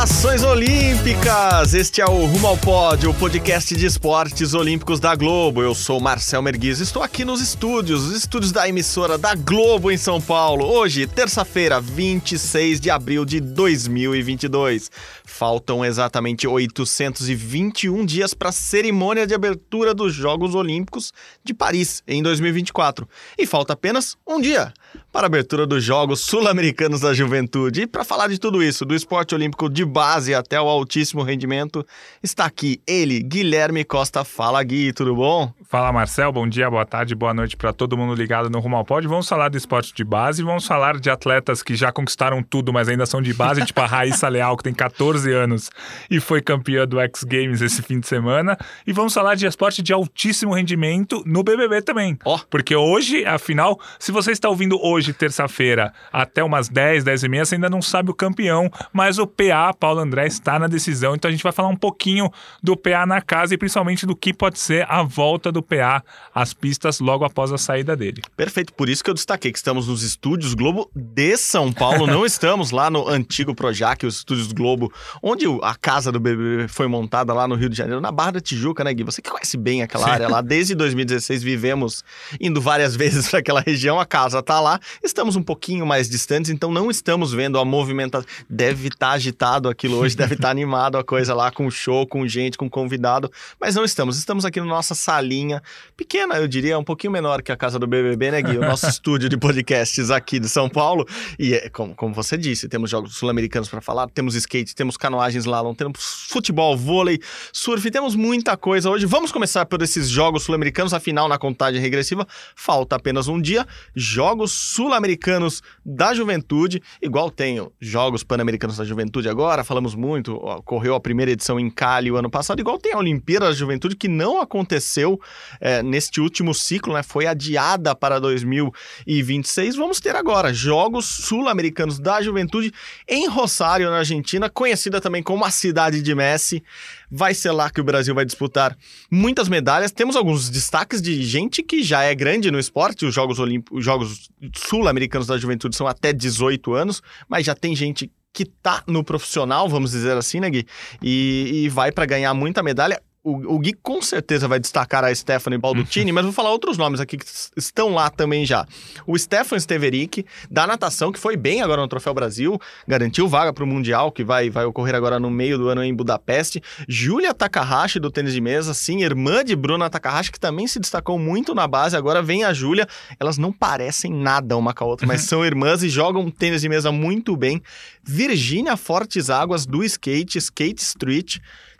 Saudações olímpicas! Este é o Rumo ao Pódio, o podcast de esportes olímpicos da Globo. Eu sou Marcel Merguiz, estou aqui nos estúdios, os estúdios da emissora da Globo em São Paulo. Hoje, terça-feira, 26 de abril de 2022. Faltam exatamente 821 dias para a cerimônia de abertura dos Jogos Olímpicos de Paris em 2024. E falta apenas um dia para a abertura dos Jogos Sul-Americanos da Juventude. E para falar de tudo isso, do esporte olímpico de base até o altíssimo rendimento, está aqui ele, Guilherme Costa. Fala, Gui, tudo bom? Fala, Marcel. Bom dia, boa tarde, boa noite para todo mundo ligado no Rumo ao Pod. Vamos falar do esporte de base, vamos falar de atletas que já conquistaram tudo, mas ainda são de base, tipo a Raíssa Leal, que tem 14 anos e foi campeã do X Games esse fim de semana. E vamos falar de esporte de altíssimo rendimento no BBB também. Ó. Porque hoje, afinal, se você está ouvindo hoje, terça-feira, até umas 10, 10 e meia, você ainda não sabe o campeão, mas o PA, Paulo André, está na decisão. Então a gente vai falar um pouquinho do PA na casa e principalmente do que pode ser a volta do PA às pistas logo após a saída dele. Perfeito, por isso que eu destaquei que estamos nos estúdios Globo de São Paulo, não estamos lá no antigo Projac, os estúdios Globo, onde a casa do BBB foi montada lá no Rio de Janeiro, na Barra da Tijuca, né, Gui? Você que conhece bem aquela Sim. área lá, desde 2016 vivemos indo várias vezes para aquela região, a casa tá lá, estamos um pouquinho mais distantes, então não estamos vendo a movimentação. Deve estar tá agitado aquilo hoje, deve estar tá animado a coisa lá, com show, com gente, com convidado, mas não estamos. Estamos aqui na nossa salinha, pequena, eu diria, um pouquinho menor que a casa do BBB, né, Gui? O nosso estúdio de podcasts aqui de São Paulo. E, é, como, como você disse, temos jogos sul-americanos para falar, temos skate, temos canoagem slalom, temos futebol, vôlei, surf, temos muita coisa hoje. Vamos começar por esses jogos sul-americanos, afinal, na contagem regressiva, falta apenas um dia. Jogos sul-americanos da juventude, igual tenho jogos pan-americanos da juventude agora, falamos muito, ocorreu a primeira edição em Cali o ano passado, igual tem a Olimpíada da Juventude, que não aconteceu é, neste último ciclo, né? Foi adiada para 2026. Vamos ter agora Jogos Sul-Americanos da Juventude em Rosário, na Argentina, conhecida também como a cidade de Messi. Vai ser lá que o Brasil vai disputar muitas medalhas. Temos alguns destaques de gente que já é grande no esporte. Os Jogos, Os Jogos Sul-Americanos da Juventude são até 18 anos, mas já tem gente que tá no profissional, vamos dizer assim, né, Gui? E, e vai para ganhar muita medalha. O, o Gui com certeza vai destacar a Stephanie Baldutini, mas vou falar outros nomes aqui que estão lá também já. O Stefan Steverick, da natação, que foi bem agora no Troféu Brasil, garantiu vaga para o Mundial, que vai, vai ocorrer agora no meio do ano em Budapeste. Júlia Takahashi, do tênis de mesa, sim, irmã de Bruna Takahashi, que também se destacou muito na base. Agora vem a Júlia. Elas não parecem nada uma com a outra, mas são irmãs e jogam tênis de mesa muito bem. Virgínia Fortes Águas, do skate, Skate Street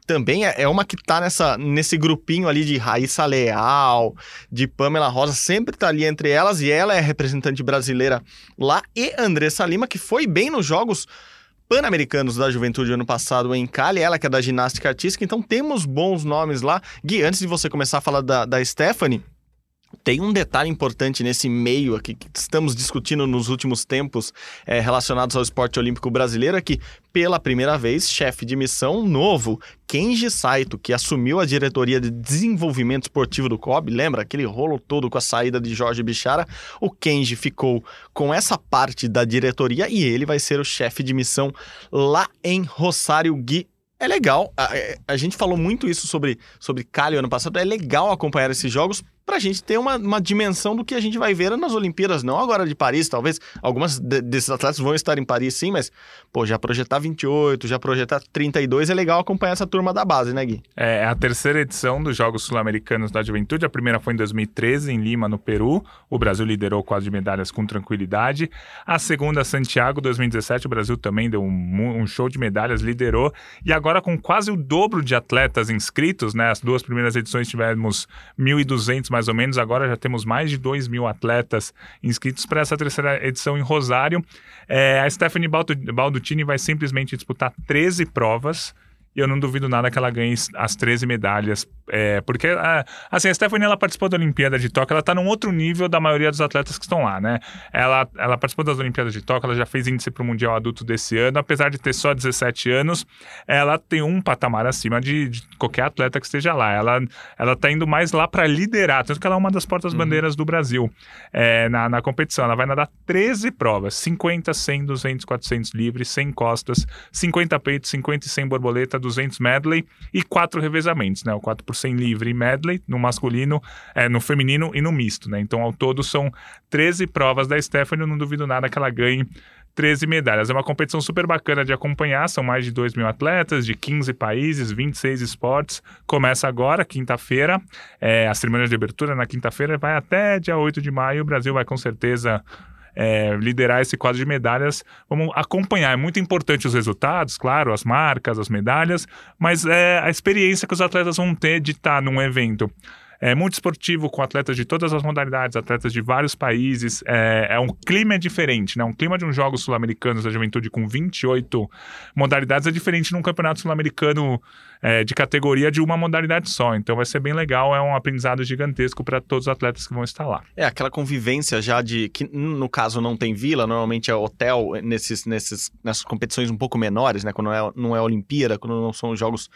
também é, é uma que tá nessa, nesse grupinho ali de Raíssa Leal, de Pamela Rosa, sempre tá ali entre elas, e ela é representante brasileira lá, e Andressa Lima, que foi bem nos Jogos Pan-Americanos da Juventude ano passado em Cali, ela que é da ginástica artística, então temos bons nomes lá. Gui, antes de você começar a falar da, da Stephanie, tem um detalhe importante nesse meio aqui que estamos discutindo nos últimos tempos é, relacionados ao esporte olímpico brasileiro é que, pela primeira vez, chefe de missão novo, Kenji Saito, que assumiu a diretoria de desenvolvimento esportivo do COB, lembra aquele rolo todo com a saída de Jorge Bichara? O Kenji ficou com essa parte da diretoria e ele vai ser o chefe de missão lá em Rosário Gui é legal. A, a, gente falou muito isso sobre, sobre Cali ano passado. É legal acompanhar esses jogos para a gente ter uma, uma dimensão do que a gente vai ver nas Olimpíadas, não agora de Paris, talvez algumas de, desses atletas vão estar em Paris sim, mas, pô, já projetar 28, já projetar 32 é legal acompanhar essa turma da base, né, Gui? É, é a terceira edição dos Jogos Sul-Americanos da Juventude, a primeira foi em 2013, em Lima, no Peru, o Brasil liderou quase de medalhas com tranquilidade, a segunda, Santiago, 2017, o Brasil também deu um, um show de medalhas, liderou, e agora com quase o dobro de atletas inscritos, né, as duas primeiras edições tivemos 1.200 mais mais ou menos. Agora já temos mais de 2 mil atletas inscritos para essa terceira edição em Rosário. É, a Stephanie Baldutini vai simplesmente disputar 13 provas e eu não duvido nada que ela ganhe as 13 medalhas. É, porque, a, assim, a Stephanie ela participou da Olimpíada de Tóquio, ela está num outro nível da maioria dos atletas que estão lá, né? Ela, ela participou das Olimpíadas de Tóquio, ela já fez índice para o Mundial Adulto desse ano, apesar de ter só 17 anos, ela tem um patamar acima de, de qualquer atleta que esteja lá. Ela, ela tá indo mais lá para liderar, tanto que ela é uma das portas-bandeiras uhum. do Brasil é, na, na competição. Ela vai nadar 13 provas: 50, 100, 200, 400 livres, 100 costas, 50 peitos, 50 e 100 borboleta, 200 medley e quatro revezamentos, né? O 4 por 100 livre e medley no masculino, é, no feminino e no misto, né? Então, ao todo, são 13 provas da Stephanie. Eu não duvido nada que ela ganhe 13 medalhas. É uma competição super bacana de acompanhar, são mais de 2 mil atletas de 15 países, 26 esportes. Começa agora, quinta-feira, é, a cerimônia de abertura na quinta-feira vai até dia 8 de maio. O Brasil vai com certeza é, liderar esse quadro de medalhas. Vamos acompanhar. É muito importante os resultados, claro, as marcas, as medalhas, mas é a experiência que os atletas vão ter de estar num evento é muito esportivo com atletas de todas as modalidades, atletas de vários países. É, é um clima diferente, né? Um clima de um Jogos Sul-Americanos da Juventude com 28 modalidades é diferente num Campeonato Sul-Americano é, de categoria de uma modalidade só. Então vai ser bem legal, é um aprendizado gigantesco para todos os atletas que vão estar lá. É aquela convivência já de que no caso não tem vila, normalmente é hotel nesses, nesses, nessas competições um pouco menores, né? Quando não é, não é Olimpíada, quando não são jogos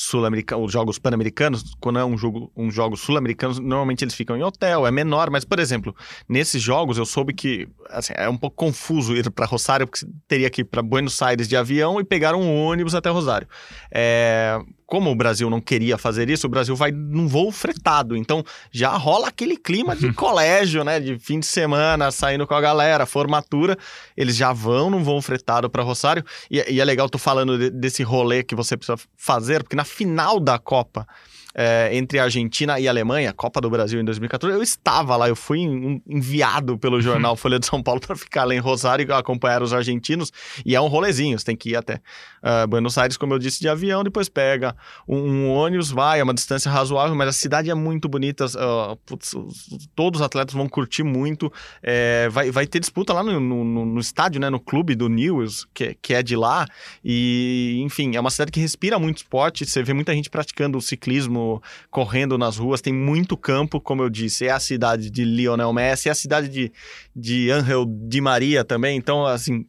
sul-americanos, os jogos pan-americanos, quando é um jogo, um jogo sul-americanos, normalmente eles ficam em hotel, é menor, mas por exemplo, nesses jogos eu soube que assim, é um pouco confuso ir para Rosário, porque teria que ir para Buenos Aires de avião e pegar um ônibus até Rosário. É, como o Brasil não queria fazer isso, o Brasil vai num voo fretado. Então já rola aquele clima de colégio, né? De fim de semana, saindo com a galera, formatura. Eles já vão num voo fretado para Rosário. E, e, é legal tu falando de, desse rolê que você precisa fazer, porque na final da Copa é, entre a Argentina e a Alemanha, Copa do Brasil em 2014, eu estava lá, eu fui enviado pelo jornal Folha de São Paulo para ficar lá em Rosário e acompanhar os argentinos, e é um rolezinho, você tem que ir até uh, Buenos Aires, como eu disse, de avião, depois pega um, um, ônibus, vai, é uma distância razoável, mas a cidade é muito bonita, uh, putz, todos os atletas vão curtir muito, é, vai, vai ter disputa lá no, no, no, estádio, né, no clube do News, que, que é de lá, e enfim, é uma cidade que respira muito esporte, você vê muita gente praticando o ciclismo correndo nas ruas, tem muito campo, como eu disse, é a cidade de Lionel Messi, é a cidade de, de Angel Di Maria também, então, assim,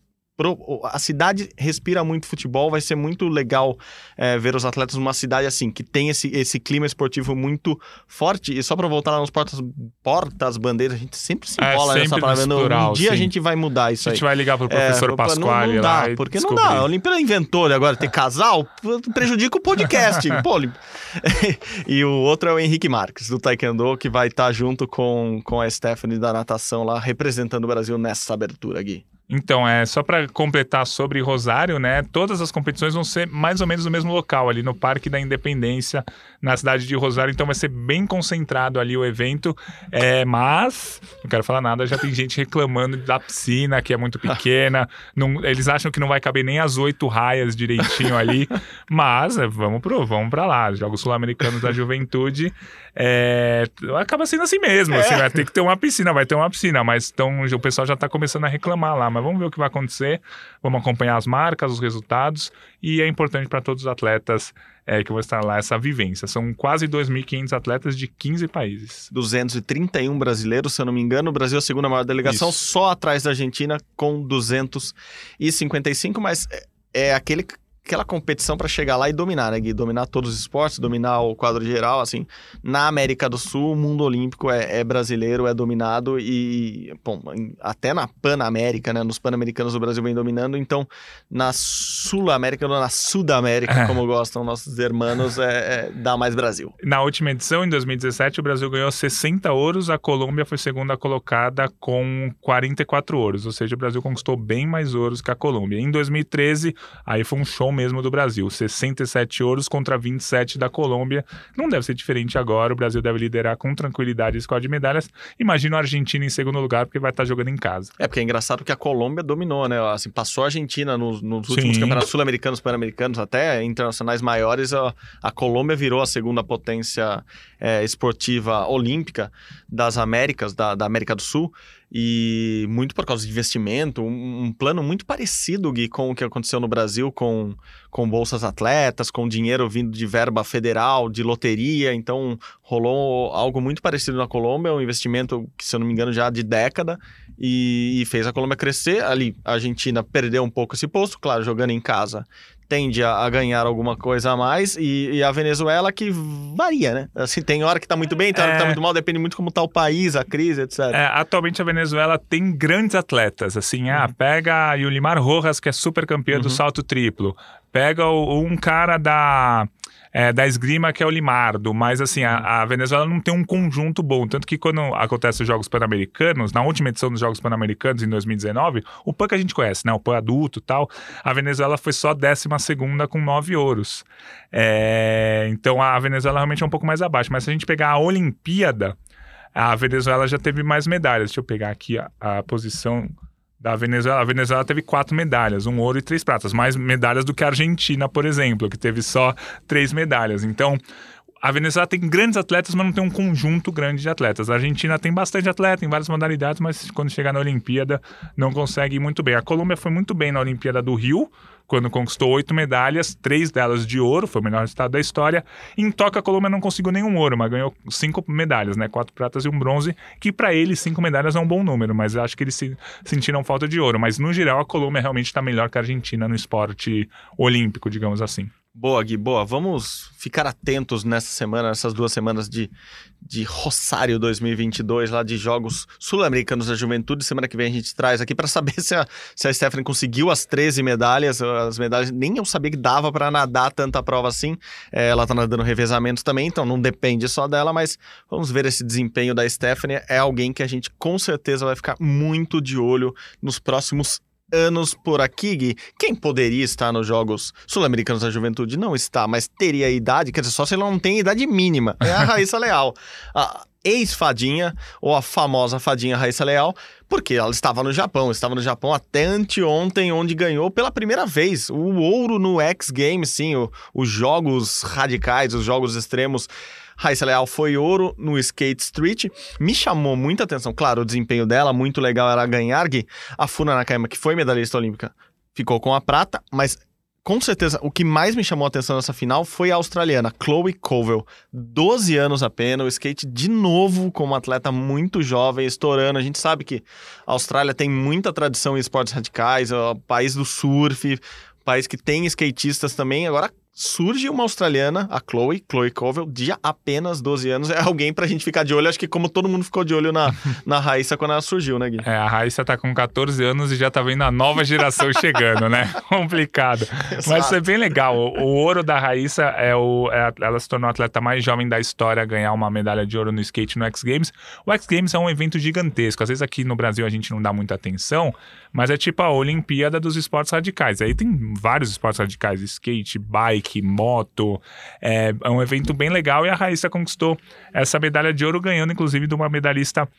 a cidade respira muito futebol, vai ser muito legal é, ver os atletas numa cidade assim, que tem esse, esse clima esportivo muito forte. E só para voltar lá nos portas, portas bandeiras, a gente sempre se é, enrola é, nessa palavra. um dia sim. a gente vai mudar isso aí. A gente vai ligar pro professor é, Pasquale não, não dá, Porque descobrir. não dá. A Olimpíada inventou né, agora ter casal, prejudica o podcast. Pô, e o outro é o Henrique Marques, do Taekwondo, que vai estar tá junto com, com a Stephanie da natação lá, representando o Brasil nessa abertura, Gui. Então, é só para completar sobre Rosário, né? Todas as competições vão ser mais ou menos no mesmo local, ali no Parque da Independência, na cidade de Rosário. Então, vai ser bem concentrado ali o evento. É, mas, não quero falar nada, já tem gente reclamando da piscina, que é muito pequena. não, eles acham que não vai caber nem as oito raias direitinho ali. mas, é, vamos pro, vamos para lá. Jogos Sul-Americanos da Juventude. É, acaba sendo assim mesmo. Assim, é. Assim, vai ter que ter uma piscina, vai ter uma piscina, mas então, o pessoal já está começando a reclamar lá. Mas mas vamos ver o que vai acontecer. Vamos acompanhar as marcas, os resultados e é importante para todos os atletas é, que vão estar lá essa vivência. São quase 2.500 atletas de 15 países. 231 brasileiros, se eu não me engano. O Brasil é a segunda maior delegação, Isso. só atrás da Argentina, com 255, mas é, é aquele aquela competição para chegar lá e dominar, né, Gui? Dominar todos os esportes, dominar o quadro geral, assim. Na América do Sul, o mundo olímpico é, é brasileiro, é dominado e, bom, até na Pan-América, né? Nos Pan-Americanos o Brasil vem dominando, então na Sul-América, ou na Sudamérica, é. como gostam nossos irmãos, é, é, dá mais Brasil. Na última edição, em 2017, o Brasil ganhou 60 ouros, a Colômbia foi segunda colocada com 44 ouros, ou seja, o Brasil conquistou bem mais ouros que a Colômbia. Em 2013, aí foi um show mesmo do Brasil. 67 ouros contra 27 da Colômbia. Não deve ser diferente agora. O Brasil deve liderar com tranquilidade a squad de medalhas. Imagino a Argentina em segundo lugar, porque vai estar jogando em casa. É, porque é engraçado que a Colômbia dominou, né? Assim, passou a Argentina nos, nos últimos Sim. campeonatos sul-americanos, pan-americanos, até internacionais maiores. A, a, Colômbia virou a segunda potência é, esportiva olímpica das Américas, da, da América do Sul. E muito por causa de investimento, um, um, plano muito parecido, Gui, com o que aconteceu no Brasil com, com bolsas atletas, com dinheiro vindo de verba federal, de loteria, então rolou algo muito parecido na Colômbia, um investimento que, se eu não me engano, já de década, e, e fez a Colômbia crescer. Ali, a Argentina perdeu um pouco esse posto, claro, jogando em casa, tende a, a, ganhar alguma coisa a mais e, e, a Venezuela que varia, né? Assim, tem hora que tá muito bem, tem hora que tá é. muito mal, depende muito como tá o país, a crise, etc. É, atualmente a Venezuela tem grandes atletas, assim, ah, uhum. ah, pega a Yulimar Rojas, que é super campeã uhum. do salto triplo, pega o, um cara da é, da esgrima, que é o Limardo. Mas, assim, a, a, Venezuela não tem um conjunto bom. Tanto que quando acontece os Jogos Pan-Americanos, na última edição dos Jogos Pan-Americanos, em 2019, o PAN que a gente conhece, né? O PAN adulto e tal, a Venezuela foi só 12 com nove ouros. É, então, a Venezuela realmente é um pouco mais abaixo. Mas se a gente pegar a Olimpíada, a Venezuela já teve mais medalhas. Deixa eu pegar aqui a, a posição da Venezuela. A Venezuela teve quatro medalhas, um ouro e três pratas, mais medalhas do que a Argentina, por exemplo, que teve só três medalhas. Então, a Venezuela tem grandes atletas, mas não tem um conjunto grande de atletas. A Argentina tem bastante atleta em várias modalidades, mas quando chegar na Olimpíada não consegue ir muito bem. A Colômbia foi muito bem na Olimpíada do Rio, quando conquistou oito medalhas, três delas de ouro, foi o melhor resultado da história. Em Tóquio, a Colômbia não conseguiu nenhum ouro, mas ganhou cinco medalhas, né? Quatro pratas e um bronze, que para eles cinco medalhas é um bom número, mas acho que eles se sentiram falta de ouro. Mas no geral, a Colômbia realmente está melhor que a Argentina no esporte olímpico, digamos assim. Boa, Gui, boa. Vamos ficar atentos nessa semana, nessas duas semanas de, de Rosário 2022, lá de Jogos Sul-Americanos da Juventude. Semana que vem a gente traz aqui para saber se a, se a Stephanie conseguiu as 13 medalhas. As medalhas, nem eu sabia que dava para nadar tanta prova assim. É, ela tá nadando revezamento também, então não depende só dela, mas vamos ver esse desempenho da Stephanie. É alguém que a gente com certeza vai ficar muito de olho nos próximos anos por aqui, Gui. Quem poderia estar nos Jogos Sul-Americanos da Juventude não está, mas teria idade, quer dizer, só se ele não tem idade mínima. É a Raíssa Leal. A ex-fadinha, ou a famosa fadinha Raíssa Leal, porque ela estava no Japão, estava no Japão até anteontem, onde ganhou pela primeira vez o ouro no X Games, sim, o, os jogos radicais, os jogos extremos Raíssa Leal foi ouro no Skate Street. Me chamou muita atenção, claro, o desempenho dela, muito legal era ganhar. Gui. A Funa Nakayama, que foi medalhista olímpica, ficou com a prata, mas com certeza, o que mais me chamou a atenção nessa final foi a australiana Chloe Covell. 12 anos apenas, o skate de novo como atleta muito jovem, estourando. A gente sabe que a Austrália tem muita tradição em esportes radicais, é o país do surf, país que tem skatistas também. Agora, surge uma australiana, a Chloe, Chloe Covell, de apenas 12 anos. É alguém pra gente ficar de olho. Acho que como todo mundo ficou de olho na, na Raíssa quando ela surgiu, né, Gui? É, a Raíssa tá com 14 anos e já tá vendo a nova geração chegando, né? Complicado. Exato. Mas isso é bem legal. O, o ouro da Raíssa é o. É, ela se tornou a atleta mais jovem da história a ganhar uma medalha de ouro no skate no X Games. O X Games é um evento gigantesco. Às vezes aqui no Brasil a gente não dá muita atenção, mas é tipo a Olimpíada dos esportes radicais. Aí tem vários esportes radicais: skate, bike, moto. É, é um evento bem legal e a Raíssa conquistou essa medalha de ouro, ganhando inclusive de uma medalhista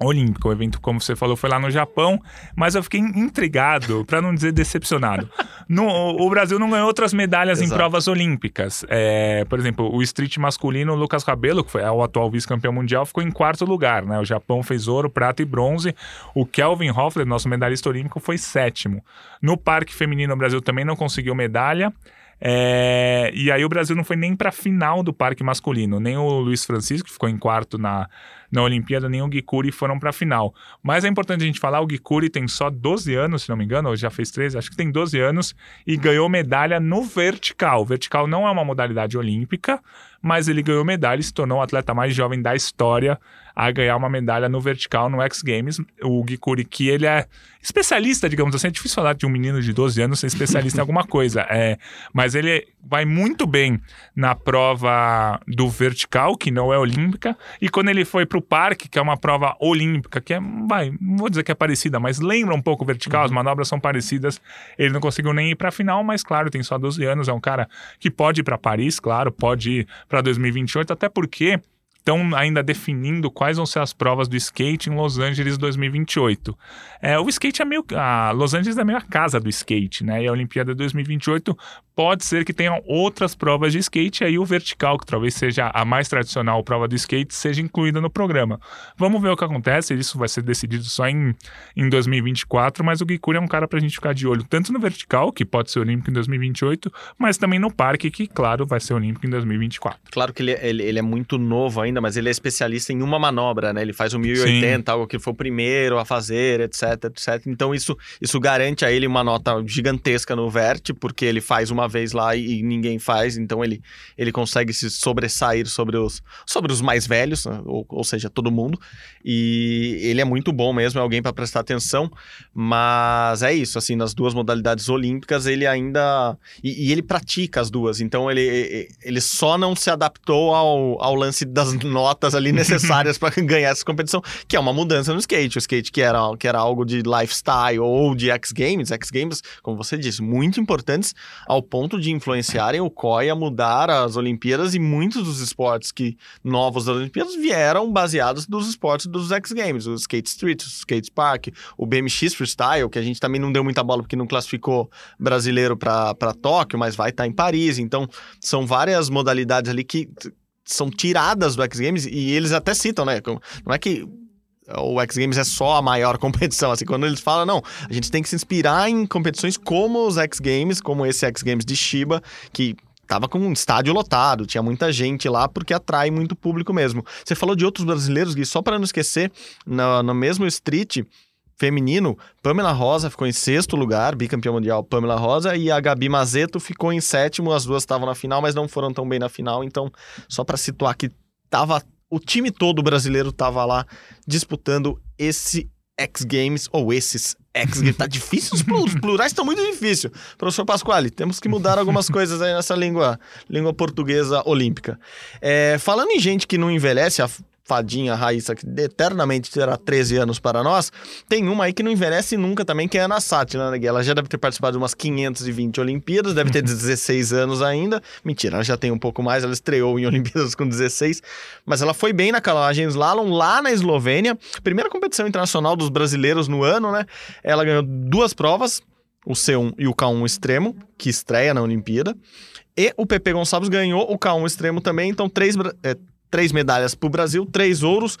olímpico. O evento, como você falou, foi lá no Japão, mas eu fiquei intrigado, para não dizer decepcionado. No, o Brasil não ganhou outras medalhas Exato. em provas olímpicas. É, por exemplo, o street masculino, o Lucas Rabelo, que foi é o atual vice-campeão mundial, ficou em quarto lugar. Né? O Japão fez ouro, prata e bronze. O Kelvin Hoffler, nosso medalhista olímpico, foi sétimo. No parque feminino, o Brasil também não conseguiu medalha. É, e aí o Brasil não foi nem para a final do parque masculino, nem o Luiz Francisco, que ficou em quarto na, na Olimpíada, nem o Gikuri foram para a final. Mas é importante a gente falar, o Gikuri tem só 12 anos, se não me engano, ou já fez 13, acho que tem 12 anos, e ganhou medalha no vertical. Vertical não é uma modalidade olímpica, mas ele ganhou medalha e se tornou o atleta mais jovem da história a ganhar uma medalha no vertical no X Games. O Gikuri, que ele é especialista, digamos assim, é difícil falar de um menino de 12 anos ser especialista em alguma coisa, é, mas ele vai muito bem na prova do vertical, que não é olímpica, e quando ele foi para o parque, que é uma prova olímpica, que é, vai, não vou dizer que é parecida, mas lembra um pouco o vertical, uhum. as manobras são parecidas, ele não conseguiu nem ir para a final, mas claro, tem só 12 anos, é um cara que pode ir para Paris, claro, pode ir para 2028, até porque estão ainda definindo quais vão ser as provas do skate em Los Angeles 2028. É, o skate é meio. A Los Angeles é meio a casa do skate, né? E a Olimpíada 2028 pode ser que tenham outras provas de skate, aí o vertical, que talvez seja a mais tradicional prova do skate, seja incluída no programa. Vamos ver o que acontece, isso vai ser decidido só em, em 2024, mas o Gikuri é um cara pra gente ficar de olho, tanto no vertical, que pode ser olímpico em 2028, mas também no parque, que claro, vai ser olímpico em 2024. Claro que ele, é, ele, ele é muito novo ainda, mas ele é especialista em uma manobra, né? Ele faz o 1080, Sim. algo que foi o primeiro a fazer, etc, etc. Então isso, isso garante a ele uma nota gigantesca no vert, porque ele faz uma vez lá e, e ninguém faz, então ele, ele consegue se sobressair sobre os, sobre os mais velhos, né? ou, ou seja, todo mundo. E ele é muito bom mesmo, é alguém para prestar atenção, mas é isso, assim, nas duas modalidades olímpicas ele ainda. E, e, ele pratica as duas, então ele, ele só não se adaptou ao, ao lance das notas ali necessárias para ganhar essa competição, que é uma mudança no skate. O skate que era, que era algo de lifestyle ou de X Games, X Games, como você disse, muito importantes ao ponto de influenciarem o COI a mudar as Olimpíadas e muitos dos esportes que novos das Olimpíadas vieram baseados dos esportes dos X Games, o Skate Street, o Skate Park, o BMX Freestyle, que a gente também não deu muita bola porque não classificou brasileiro para Tóquio, mas vai estar tá em Paris. Então, são várias modalidades ali que são tiradas do X Games e eles até citam, né? Não é que o X Games é só a maior competição. Assim, quando eles falam, não, a gente tem que se inspirar em competições como os X Games, como esse X Games de Shiba, que tava com um estádio lotado, tinha muita gente lá porque atrai muito público mesmo. Você falou de outros brasileiros, Gui, só para não esquecer, no, no mesmo street feminino, Pamela Rosa ficou em sexto lugar, bicampeã mundial Pamela Rosa, e a Gabi Mazeto ficou em sétimo, as duas estavam na final, mas não foram tão bem na final, então só para situar que tava o time todo brasileiro tava lá disputando esse X Games, ou esses X Games. Tá difícil, os plurais estão muito difíceis. Professor Pasquale, temos que mudar algumas coisas aí nessa língua, língua portuguesa olímpica. É, falando em gente que não envelhece, a fadinha Raíssa, que eternamente terá 13 anos para nós, tem uma aí que não envelhece nunca também, que é a Ana Sátila, né, Ela já deve ter participado de umas 520 Olimpíadas, deve ter 16 anos ainda. Mentira, ela já tem um pouco mais, ela estreou em Olimpíadas com 16, mas ela foi bem na calagem slalom lá na Eslovênia, primeira competição internacional dos brasileiros no ano, né? Ela ganhou duas provas, o C1 e o K1 extremo, que estreia na Olimpíada. E o PP Gonçalves ganhou o K1 extremo também, então três, é, três medalhas para o Brasil, três ouros.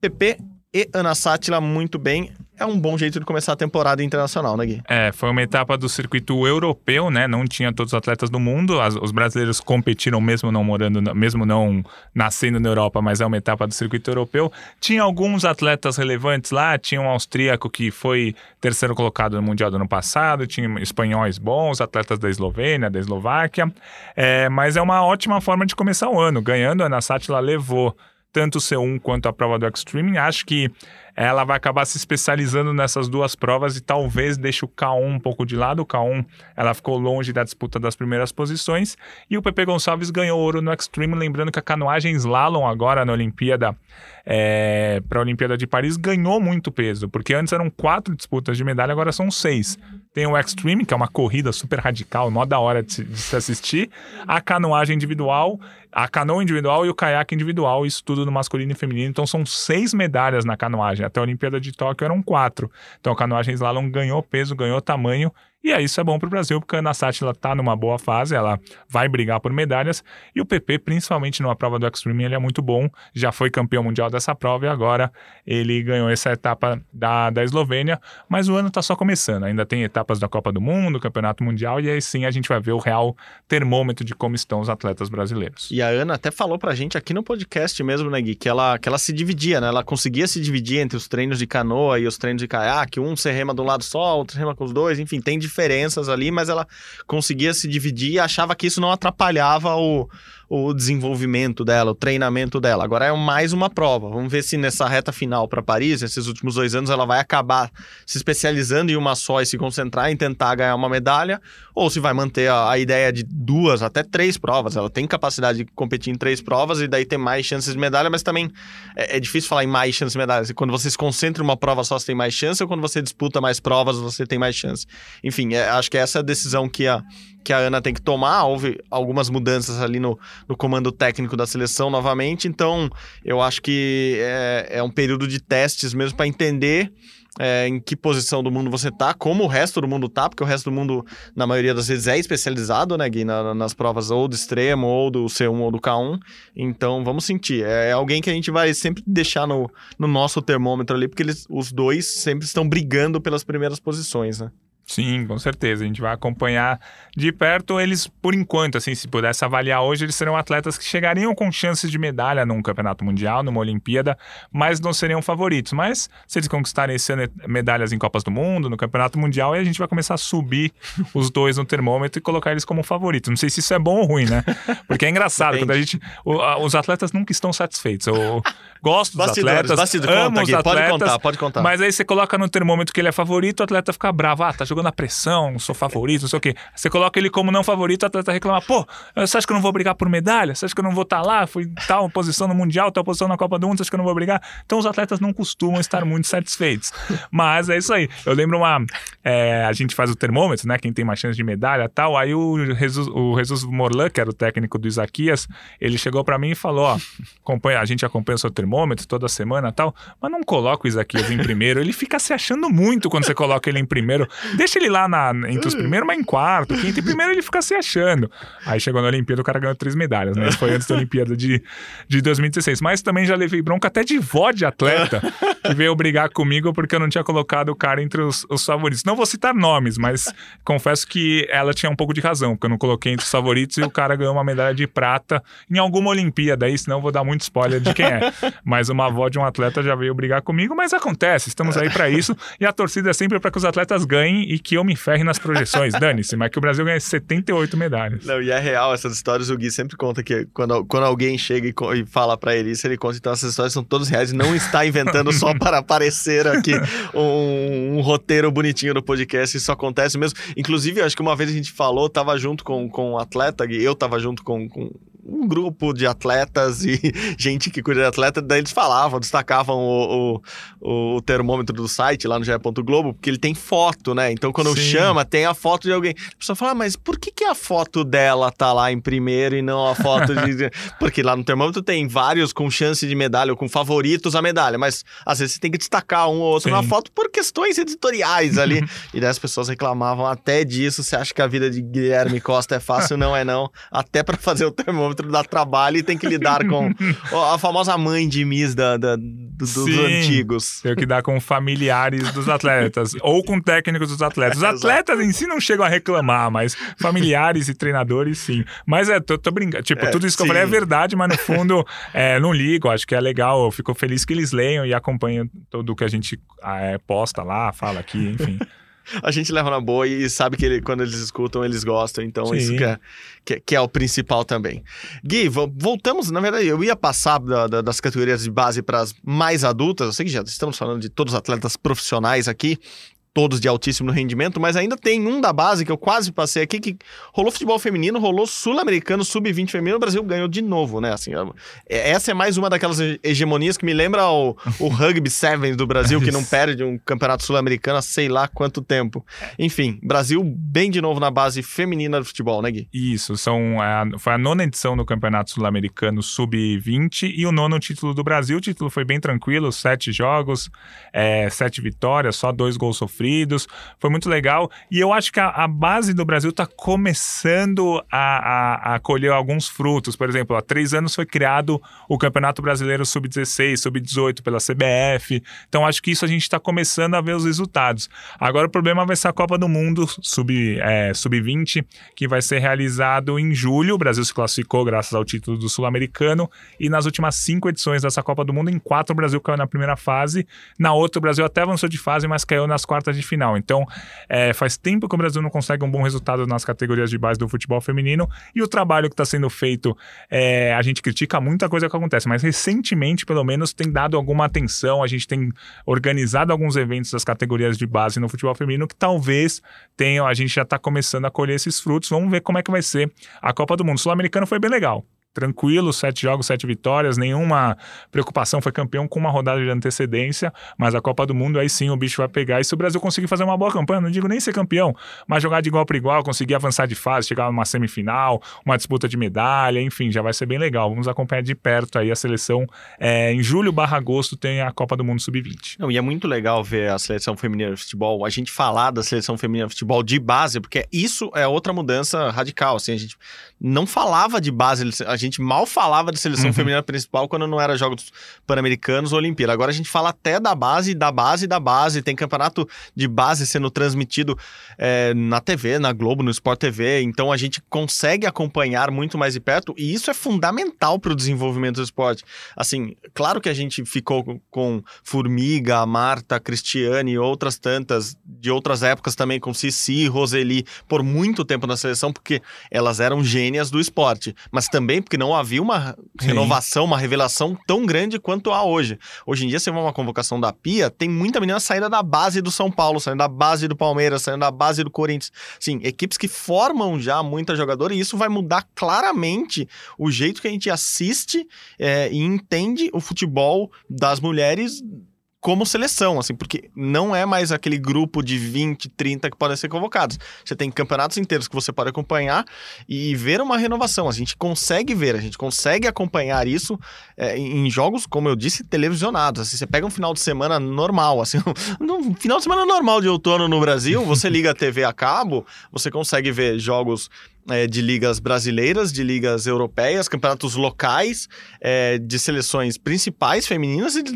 PP e Ana Sátila muito bem. É um bom jeito de começar a temporada internacional, né, Gui? É, foi uma etapa do circuito europeu, né? Não tinha todos os atletas do mundo. As, os brasileiros competiram mesmo não morando, mesmo não nascendo na Europa, mas é uma etapa do circuito europeu. Tinha alguns atletas relevantes lá. Tinha um austríaco que foi terceiro colocado no Mundial do ano passado. Tinha espanhóis bons, atletas da Eslovênia, da Eslováquia. É, mas é uma ótima forma de começar o ano. Ganhando, a Ana Sátila levou tanto o C1 quanto a prova do Extreme. Acho que ela vai acabar se especializando nessas duas provas e talvez deixe o K1 um pouco de lado. O K1 ela ficou longe da disputa das primeiras posições e o Pepe Gonçalves ganhou ouro no Extreme. Lembrando que a canoagem slalom agora na Olimpíada é, para a Olimpíada de Paris ganhou muito peso, porque antes eram quatro disputas de medalha, agora são seis. Tem o Extreme, que é uma corrida super radical, mó da hora de de se assistir, a canoagem individual, a canoa individual e o caiaque individual, isso tudo no masculino e feminino. Então são seis medalhas na canoagem. Até a Olimpíada de Tóquio eram quatro. Então a canoagem slalom ganhou peso, ganhou tamanho e aí isso é bom para o Brasil, porque a Ana Sátila está numa boa fase, ela vai brigar por medalhas. E o PP, principalmente numa prova do Extreme, ele é muito bom. Já foi campeão mundial dessa prova e agora ele ganhou essa etapa da, da Eslovênia. Mas o ano está só começando. Ainda tem etapas da Copa do Mundo, Campeonato Mundial, e aí sim a gente vai ver o real termômetro de como estão os atletas brasileiros. E a Ana até falou pra gente aqui no podcast mesmo, né, Gui, que ela, que ela se dividia, né? Ela conseguia se dividir entre os treinos de canoa e os treinos de caiaque. Um você rema do lado só, outro rema com os dois, enfim, tem diferenças ali, mas ela conseguia se dividir e achava que isso não atrapalhava o, o desenvolvimento dela, o treinamento dela. Agora é mais uma prova. Vamos ver se nessa reta final para Paris, nesses últimos dois anos, ela vai acabar se especializando em uma só e se concentrar em tentar ganhar uma medalha, ou se vai manter a, a ideia de duas, até três provas. Ela tem capacidade de competir em três provas e daí ter mais chances de medalha, mas também é, é difícil falar em mais chances de medalha. Quando você se concentra em uma prova só, você tem mais chance, ou quando você disputa mais provas, você tem mais chance. Enfim, é, acho que essa é a decisão que a que a Ana tem que tomar. Houve algumas mudanças ali no, no comando técnico da seleção novamente, então eu acho que é, é um período de testes mesmo para entender é, em que posição do mundo você tá, como o resto do mundo tá, porque o resto do mundo, na maioria das vezes, é especializado, né, Gui, na, nas provas ou do extremo, ou do C1 ou do K1. Então, vamos sentir. É, é alguém que a gente vai sempre deixar no, no nosso termômetro ali, porque eles, os dois sempre estão brigando pelas primeiras posições, né? Sim, com certeza. A gente vai acompanhar de perto eles, por enquanto, assim, se pudesse avaliar hoje, eles seriam atletas que chegariam com chances de medalha num campeonato mundial, numa Olimpíada, mas não seriam favoritos. Mas se eles conquistarem esse ano medalhas em Copas do Mundo, no campeonato mundial, aí a gente vai começar a subir os dois no termômetro e colocar eles como favoritos. Não sei se isso é bom ou ruim, né? Porque é engraçado, quando a gente. O, a, os atletas nunca estão satisfeitos. Eu gosto dos bastidores, atletas, bastidores, amo conta, os atletas. Pode contar, pode contar. Mas aí você coloca no termômetro que ele é favorito, o atleta fica bravo. Ah, tá jogando a pressão, sou favorito, não sei o quê. Você coloca ele como não favorito, o atleta reclama, pô, você acha que eu não vou brigar por medalha? Você acha que eu não vou estar tá lá? Fui tal posição no Mundial, tal posição na Copa do Mundo, você acha que eu não vou brigar? Então os atletas não costumam estar muito satisfeitos. Mas é isso aí. Eu lembro uma. É, a gente faz o termômetro, né? Quem tem mais chance de medalha tal. Aí o Jesus, o Jesus Morlan, que era o técnico do Isaquias, ele chegou para mim e falou: ó, acompanha, a gente acompanha o seu termômetro toda semana tal, mas não coloca o Isaquias em primeiro. Ele fica se achando muito quando você coloca ele em primeiro. Deixa ele lá na, entre os primeiros, mas em quarto, quinto e primeiro ele fica se achando. Aí chegou na Olimpíada, o cara ganhou três medalhas, né? Isso foi antes da Olimpíada de, de 2016. Mas também já levei bronca até de vó de atleta, que veio brigar comigo porque eu não tinha colocado o cara entre os, os favoritos. Não vou citar nomes, mas confesso que ela tinha um pouco de razão, porque eu não coloquei entre os favoritos e o cara ganhou uma medalha de prata em alguma Olimpíada aí, senão eu vou dar muito spoiler de quem é. Mas uma avó de um atleta já veio brigar comigo, mas acontece, estamos aí para isso. E a torcida é sempre para que os atletas ganhem e que eu me ferre nas projeções. Dane-se, mas que o Brasil ganhe 78 medalhas. Não, e é real, essas histórias o Gui sempre conta que quando, quando alguém chega e, e fala para ele isso, ele conta, então essas histórias são todas reais e não está inventando só para aparecer aqui um, um, roteiro bonitinho no podcast, isso acontece mesmo. Inclusive, acho que uma vez a gente falou, tava junto com, com um atleta, eu tava junto com, com um grupo de atletas e gente que cuida de atleta, daí eles falavam, destacavam o, o, o termômetro do site lá no GE. Globo, porque ele tem foto, né? Então quando Sim. chama, tem a foto de alguém. A pessoa fala, ah, mas por que, que a foto dela tá lá em primeiro e não a foto de. porque lá no termômetro tem vários com chance de medalha ou com favoritos a medalha, mas às vezes você tem que destacar um ou outro Sim. na foto por questões editoriais ali. e daí as pessoas reclamavam até disso. Você acha que a vida de Guilherme Costa é fácil? não é não. Até para fazer o termômetro quilômetro dá trabalho e tem que lidar com a famosa mãe de Miss da, da dos Sim, antigos. Tem que dar com familiares dos atletas ou com técnicos dos atletas. Os atletas em si não chegam a reclamar, mas familiares e treinadores sim. Mas é, tô, tô brincando. Tipo, é, tudo isso que sim. eu falei é verdade, mas no fundo é, não ligo. Acho que é legal. Eu fico feliz que eles leiam e acompanhem tudo que a gente é, posta lá, fala aqui, enfim a gente leva na boa e sabe que ele, quando eles escutam, eles gostam. Então, Sim. isso que é, que, que, é o principal também. Gui, voltamos. Na verdade, eu ia passar da, da, das categorias de base para as mais adultas. Eu sei que já estamos falando de todos os atletas profissionais aqui todos de altíssimo rendimento, mas ainda tem um da base que eu quase passei aqui, que rolou futebol feminino, rolou sul-americano, sub-20 feminino, o Brasil ganhou de novo, né? Assim, é, essa é mais uma daquelas hegemonias que me lembra o, o Rugby Sevens do Brasil, que não perde um campeonato sul-americano há sei lá quanto tempo. Enfim, Brasil bem de novo na base feminina do futebol, né, Gui? Isso, são, a, foi a nona edição do campeonato sul-americano sub-20 e o nono título do Brasil. O título foi bem tranquilo, sete jogos, é, sete vitórias, só dois gols sofridos sofridos. Foi muito legal. E eu acho que a, a base do Brasil está começando a, a, a, colher alguns frutos. Por exemplo, há três anos foi criado o Campeonato Brasileiro Sub-16, Sub-18 pela CBF. Então acho que isso a gente está começando a ver os resultados. Agora o problema vai ser a Copa do Mundo Sub-20, é, Sub que vai ser realizado em julho. O Brasil se classificou graças ao título do Sul-Americano. E nas últimas cinco edições dessa Copa do Mundo, em quatro o Brasil caiu na primeira fase. Na outra o Brasil até avançou de fase, mas caiu nas quartas de final. Então, é, faz tempo que o Brasil não consegue um bom resultado nas categorias de base do futebol feminino e o trabalho que está sendo feito, é, a gente critica muita coisa que acontece, mas recentemente, pelo menos, tem dado alguma atenção, a gente tem organizado alguns eventos das categorias de base no futebol feminino que talvez tenham, a gente já está começando a colher esses frutos. Vamos ver como é que vai ser a Copa do Mundo. Sul-Americano foi bem legal. Tranquilo, sete jogos, sete vitórias, nenhuma preocupação, foi campeão com uma rodada de antecedência, mas a Copa do Mundo aí sim o bicho vai pegar. E se o Brasil conseguir fazer uma boa campanha, não digo nem ser campeão, mas jogar de igual para igual, conseguir avançar de fase, chegar numa semifinal, uma disputa de medalha, enfim, já vai ser bem legal. Vamos acompanhar de perto aí a seleção. É, em julho barra agosto tem a Copa do Mundo Sub-20. Não, e é muito legal ver a seleção feminina de futebol, a gente falar da seleção feminina de futebol de base, porque isso é outra mudança radical, assim, a gente não falava de base, a gente mal falava de seleção uhum. feminina principal quando não era Jogos Pan-Americanos ou Olimpíada. Agora a gente fala até da base, da base, da base. Tem campeonato de base sendo transmitido é, na TV, na Globo, no Sport TV. Então a gente consegue acompanhar muito mais de perto e isso é fundamental para o desenvolvimento do esporte. Assim, claro que a gente ficou com Formiga, Marta, Cristiane e outras tantas de outras épocas também, com Cici, Roseli, por muito tempo na seleção, porque elas eram gênias do esporte. Mas também porque não havia uma Sim. renovação, uma revelação tão grande quanto há hoje. Hoje em dia, você vê uma convocação da Pia, tem muita menina saindo da base do São Paulo, saindo da base do Palmeiras, saindo da base do Corinthians. Sim, equipes que formam já muita jogadora e isso vai mudar claramente o jeito que a gente assiste é, e entende o futebol das mulheres como seleção, assim, porque não é mais aquele grupo de 20, 30 que podem ser convocados. Você tem campeonatos inteiros que você pode acompanhar e ver uma renovação. A gente consegue ver, a gente consegue acompanhar isso é, em jogos, como eu disse, televisionados. Assim, você pega um final de semana normal, assim, um final de semana normal de outono no Brasil, você liga a TV a cabo, você consegue ver jogos é, de ligas brasileiras, de ligas europeias, campeonatos locais, é, de seleções principais femininas e de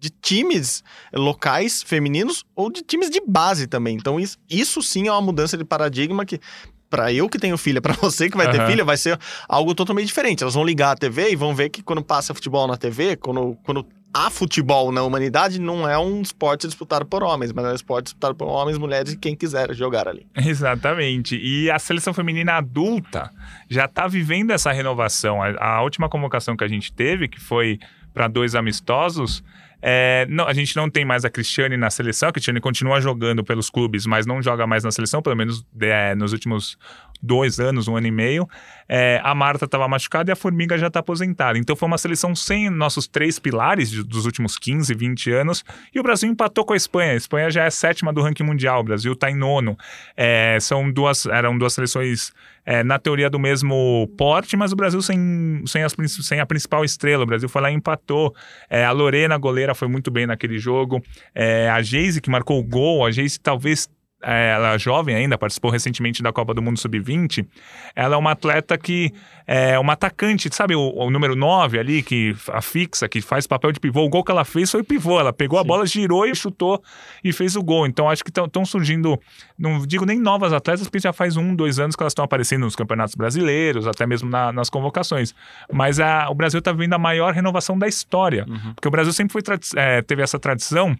de times locais femininos ou de times de base também. Então, isso, isso sim é uma mudança de paradigma que para eu que tenho filha, para você que vai uhum. ter filha, vai ser algo totalmente diferente. Elas vão ligar a TV e vão ver que quando passa futebol na TV, quando, quando há futebol na humanidade, não é um esporte disputado por homens, mas é um esporte disputado por homens, mulheres e quem quiser jogar ali. Exatamente. E a seleção feminina adulta já está vivendo essa renovação. A, a última convocação que a gente teve, que foi para dois amistosos, é, não, a gente não tem mais a Cristiane na seleção. A Cristiane continua jogando pelos clubes, mas não joga mais na seleção, pelo menos é, nos últimos dois anos, um ano e meio. É, a Marta estava machucada e a Formiga já está aposentada. Então foi uma seleção sem nossos três pilares de, dos últimos 15, 20 anos. E o Brasil empatou com a Espanha. A Espanha já é sétima do ranking mundial, o Brasil está em nono. É, são duas, eram duas seleções é, na teoria do mesmo porte, mas o Brasil sem, sem, as, sem a principal estrela. O Brasil foi lá e empatou. É, a Lorena, goleira, foi muito bem naquele jogo. É, a Geise, que marcou o gol, a Geise talvez ela é jovem ainda, participou recentemente da Copa do Mundo Sub-20. Ela é uma atleta que é uma atacante, sabe o, o, número 9 ali, que a fixa, que faz papel de pivô. O gol que ela fez foi pivô. Ela pegou Sim. a bola, girou e chutou e fez o gol. Então acho que estão surgindo, não digo nem novas atletas, porque já faz um, dois anos que elas estão aparecendo nos campeonatos brasileiros, até mesmo na, nas convocações. Mas a, o Brasil está vendo a maior renovação da história. Uhum. Porque o Brasil sempre foi, é, teve essa tradição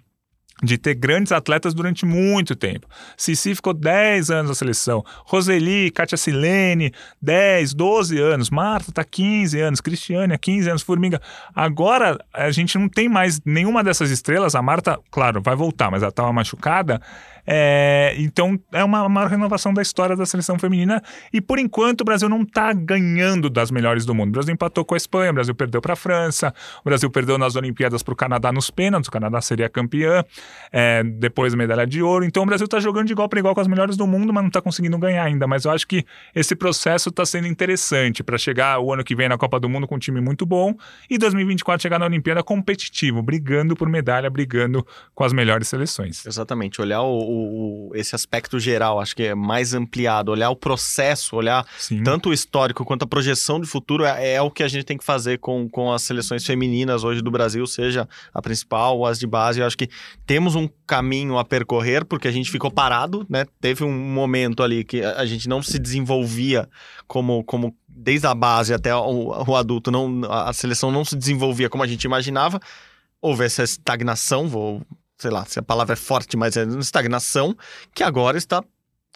de ter grandes atletas durante muito tempo. Cici ficou 10 anos na seleção. Roseli, Kátia Silene, 10, 12 anos. Marta tá 15 anos. Cristiane, 15 anos. Formiga. Agora, a gente não tem mais nenhuma dessas estrelas. A Marta, claro, vai voltar, mas ela estava machucada. É, então é uma maior renovação da história da seleção feminina e por enquanto o Brasil não está ganhando das melhores do mundo. O Brasil empatou com a Espanha, o Brasil perdeu para a França, o Brasil perdeu nas Olimpíadas para o Canadá nos pênaltis, o Canadá seria campeã, é, depois medalha de ouro. Então o Brasil está jogando de igual para igual com as melhores do mundo, mas não está conseguindo ganhar ainda. Mas eu acho que esse processo está sendo interessante para chegar o ano que vem na Copa do Mundo com um time muito bom e 2024 chegar na Olimpíada competitivo, brigando por medalha, brigando com as melhores seleções. Exatamente, olhar o, o, esse aspecto geral, acho que é mais ampliado, olhar o processo, olhar Sim. tanto o histórico quanto a projeção de futuro é, é, o que a gente tem que fazer com, com as seleções femininas hoje do Brasil, seja a principal ou as de base. Eu acho que temos um caminho a percorrer, porque a gente ficou parado, né? Teve um momento ali que a gente não se desenvolvia como, como desde a base até o, o adulto, não, a seleção não se desenvolvia como a gente imaginava houve essa estagnação, vou sei lá, se a palavra é forte, mas é estagnação, que agora está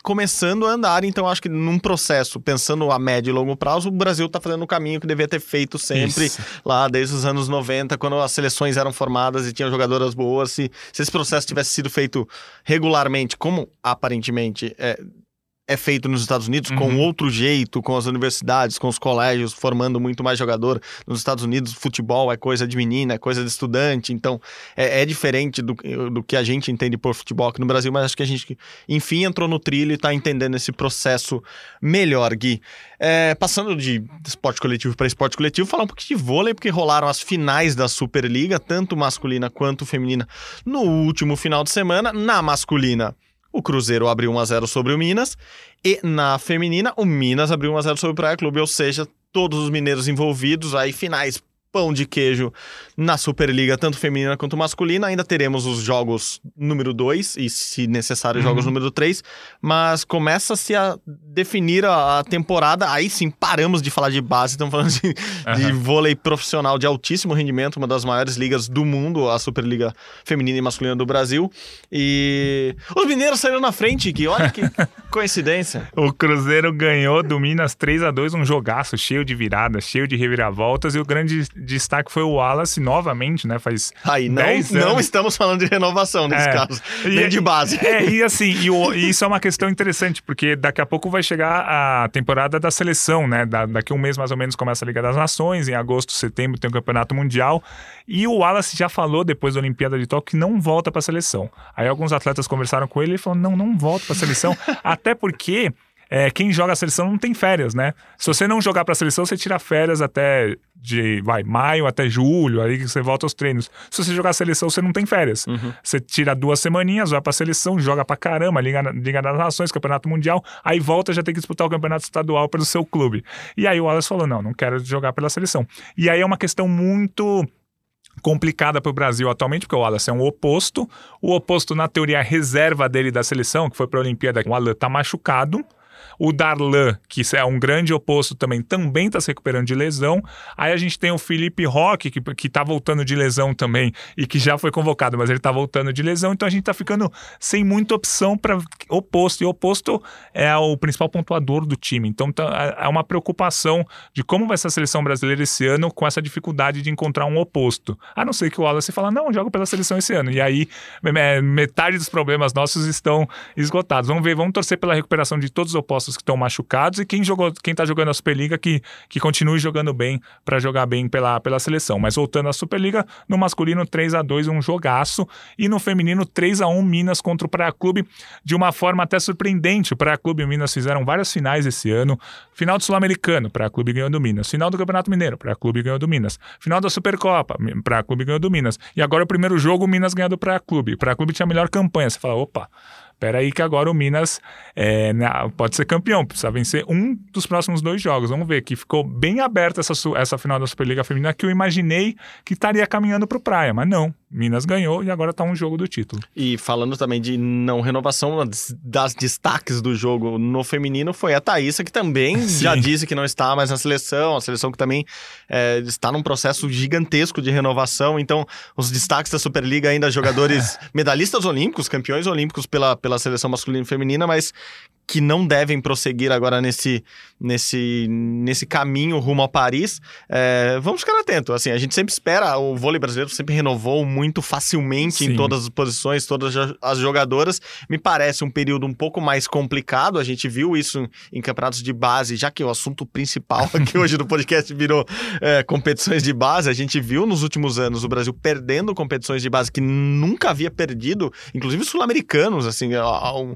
começando a andar. Então, acho que num processo, pensando a médio e longo prazo, o Brasil está fazendo o caminho que devia ter feito sempre, Isso. lá desde os anos 90, quando as seleções eram formadas e tinham jogadoras boas. Se, se esse processo tivesse sido feito regularmente, como aparentemente é, é feito nos Estados Unidos uhum. com outro jeito, com as universidades, com os colégios formando muito mais jogador. Nos Estados Unidos, futebol é coisa de menina, é coisa de estudante, então é, é diferente do, do que a gente entende por futebol aqui no Brasil, mas acho que a gente, enfim, entrou no trilho e está entendendo esse processo melhor, Gui. É, passando de esporte coletivo para esporte coletivo, falar um pouquinho de vôlei, porque rolaram as finais da Superliga, tanto masculina quanto feminina, no último final de semana. Na masculina, o Cruzeiro abriu 1x0 sobre o Minas. E na feminina, o Minas abriu 1x0 sobre o Praia Clube. Ou seja, todos os mineiros envolvidos. Aí finais pão de queijo na Superliga, tanto feminina quanto masculina. Ainda teremos os jogos número 2 e, se necessário, uhum. jogos número 3. Mas começa-se a definir a, a, temporada. Aí sim, paramos de falar de base. Estamos falando de, uhum. de, vôlei profissional de altíssimo rendimento, uma das maiores ligas do mundo, a Superliga Feminina e Masculina do Brasil. E os mineiros saíram na frente, que olha que coincidência. O Cruzeiro ganhou do Minas 3 a 2 um jogaço cheio de viradas, cheio de reviravoltas. E o grande destaque foi o Wallace novamente, né? Faz Aí, não, não estamos falando de renovação nesse é, caso, nem de base. É, e assim, e, o, e, isso é uma questão interessante, porque daqui a pouco vai chegar a temporada da seleção, né? Da, daqui a um mês mais ou menos começa a Liga das Nações, em agosto, setembro tem o Campeonato Mundial. E o Wallace já falou depois da Olimpíada de Tóquio que não volta para a seleção. Aí alguns atletas conversaram com ele e ele falou: não, não volta para a seleção, até porque é, quem joga a seleção não tem férias, né? Se você não jogar para a seleção, você tira férias até de vai, maio até julho, aí você volta aos treinos. Se você jogar a seleção, você não tem férias. Uhum. Você tira duas semaninhas, vai para a seleção, joga para caramba, Liga, Liga das Nações, Campeonato Mundial, aí volta já tem que disputar o Campeonato Estadual pelo seu clube. E aí o Wallace falou: não, não quero jogar pela seleção. E aí é uma questão muito complicada para o Brasil atualmente, porque o Wallace é um oposto. O oposto, na teoria, é reserva dele da seleção, que foi para a Olimpíada, o Alan está machucado. O Darlan, que é um grande oposto também, também está se recuperando de lesão. Aí a gente tem o Felipe Roque, que, que tá voltando de lesão também e que já foi convocado, mas ele está voltando de lesão. Então a gente está ficando sem muita opção para oposto. E oposto é o principal pontuador do time. Então tá, é uma preocupação de como vai ser a seleção brasileira esse ano com essa dificuldade de encontrar um oposto. A não ser que o Wallace fala, não, jogo pela seleção esse ano. E aí metade dos problemas nossos estão esgotados. Vamos ver, vamos torcer pela recuperação de todos os opostos que estão machucados e quem jogou, quem tá jogando a Superliga que, que continue jogando bem para jogar bem pela, pela seleção. Mas voltando à Superliga, no masculino 3 a 2 um jogaço e no feminino 3 a 1 Minas contra o Praia Clube de uma forma até surpreendente. O Praia Clube e o Minas fizeram várias finais esse ano. Final do Sul-Americano, Praia Clube ganhou do Minas. Final do Campeonato Mineiro, Praia Clube ganhou do Minas. Final da Supercopa, Praia Clube ganhou do Minas. E agora o primeiro jogo, o Minas ganhou do Praia Clube. Praia Clube tinha a melhor campanha. Você fala, opa, Espera aí que agora o Minas é, pode ser campeão, precisa vencer um dos próximos dois jogos. Vamos ver que ficou bem aberta essa, essa final da Superliga Feminina que eu imaginei que estaria caminhando para o Praia, mas não. Minas ganhou e agora está um jogo do título. E falando também de não renovação, das destaques do jogo no feminino foi a Thaísa, que também Sim. já disse que não está mais na seleção, a seleção que também é, está num processo gigantesco de renovação. Então, os destaques da Superliga ainda jogadores medalhistas olímpicos, campeões olímpicos pela, pela seleção masculina e feminina, mas que não devem prosseguir agora nesse, nesse, nesse caminho rumo a Paris. É, vamos ficar atentos. Assim, a gente sempre espera, o vôlei brasileiro sempre renovou muito facilmente Sim. em todas as posições, todas as jogadoras. Me parece um período um pouco mais complicado. A gente viu isso em campeonatos de base, já que o assunto principal aqui hoje do podcast virou é, competições de base. A gente viu nos últimos anos o Brasil perdendo competições de base que nunca havia perdido, inclusive sul-americanos, assim, um,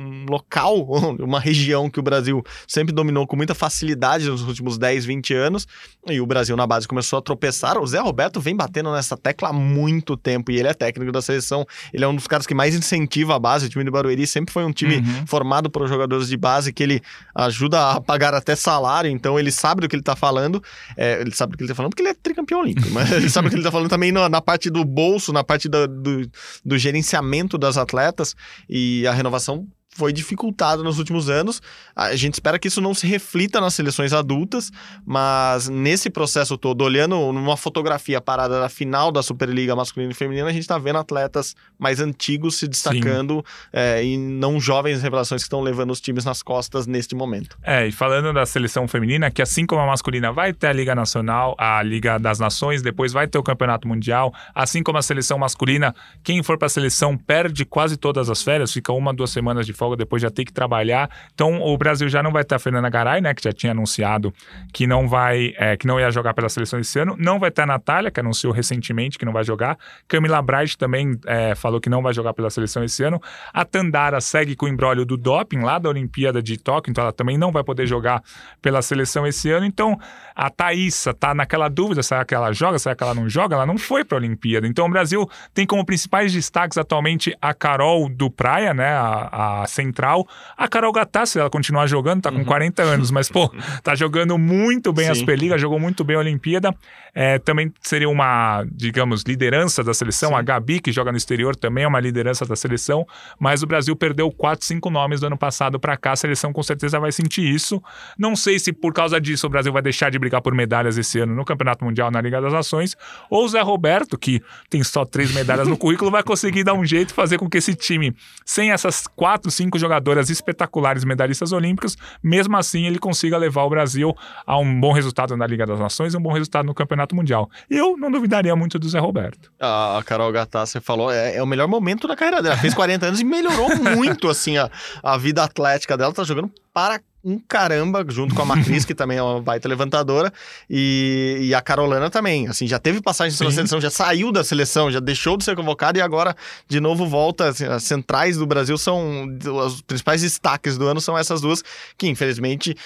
um local, uma região que o Brasil sempre dominou com muita facilidade nos últimos 10, 20 anos, e o Brasil na base começou a tropeçar. O Zé Roberto vem batendo nessa tecla há muito tempo, e ele é técnico da seleção, ele é um dos caras que mais incentiva a base. O time do Barueri sempre foi um time uhum. formado por jogadores de base que ele ajuda a pagar até salário, então ele sabe do que ele tá falando, é, ele sabe do que ele tá falando porque ele é tricampeão olímpico, mas ele sabe do que ele tá falando também na, na parte do bolso, na parte do, do gerenciamento das atletas, e a renovação foi dificultado nos últimos anos. A gente espera que isso não se reflita nas seleções adultas, mas nesse processo todo, olhando numa fotografia parada da final da Superliga masculina e feminina, a gente está vendo atletas mais antigos se destacando é, e não jovens revelações que estão levando os times nas costas neste momento. É, e falando da seleção feminina, que assim como a masculina vai ter a Liga Nacional, a Liga das Nações, depois vai ter o Campeonato Mundial, assim como a seleção masculina, quem for para a seleção perde quase todas as férias, fica uma, duas semanas de folga, depois já tem que trabalhar. Então o Brasil já não vai ter a Fernanda Garay, né, que já tinha anunciado que não vai, é, que não ia jogar pela seleção esse ano. Não vai ter a Natália, que anunciou recentemente que não vai jogar. Camila Bright também é, falou que não vai jogar pela seleção esse ano. A Tandara segue com o embrólio do doping lá da Olimpíada de Tóquio, então ela também não vai poder jogar pela seleção esse ano. Então a Thaísa tá naquela dúvida, será que ela joga, será que ela não joga? Ela não foi para a Olimpíada. Então o Brasil tem como principais destaques atualmente a Carol do Praia, né, a, a central. A Carol Gattas, se ela continuar jogando, tá com uhum. 40 anos, mas pô, tá jogando muito bem Sim. a Superliga, jogou muito bem a Olimpíada. É, também seria uma, digamos, liderança da seleção. Sim. A Gabi, que joga no exterior, também é uma liderança da seleção. Mas o Brasil perdeu 4, 5 nomes do ano passado para cá. A seleção com certeza vai sentir isso. Não sei se por causa disso o Brasil vai deixar de brigar por medalhas esse ano no Campeonato Mundial na Liga das Nações. Ou o Zé Roberto, que tem só três medalhas no currículo, vai conseguir dar um jeito fazer com que esse time, sem essas quatro, cinco jogadoras espetaculares medalhistas olímpicos, mesmo assim ele consiga levar o Brasil a um bom resultado na Liga das Nações e um bom resultado no Campeonato Mundial. Eu não duvidaria muito do Zé Roberto. A Carol você falou, é, é, o melhor momento da carreira dela. Fez 40 anos e melhorou muito, assim, a, a vida atlética dela. Tá jogando para um caramba, junto com a Macris, que também é uma baita levantadora, e, e a Carolina também. Assim, já teve passagem pela seleção, já saiu da seleção, já deixou de ser convocada e agora de novo volta. Assim, as centrais do Brasil são os principais destaques do ano são essas duas que infelizmente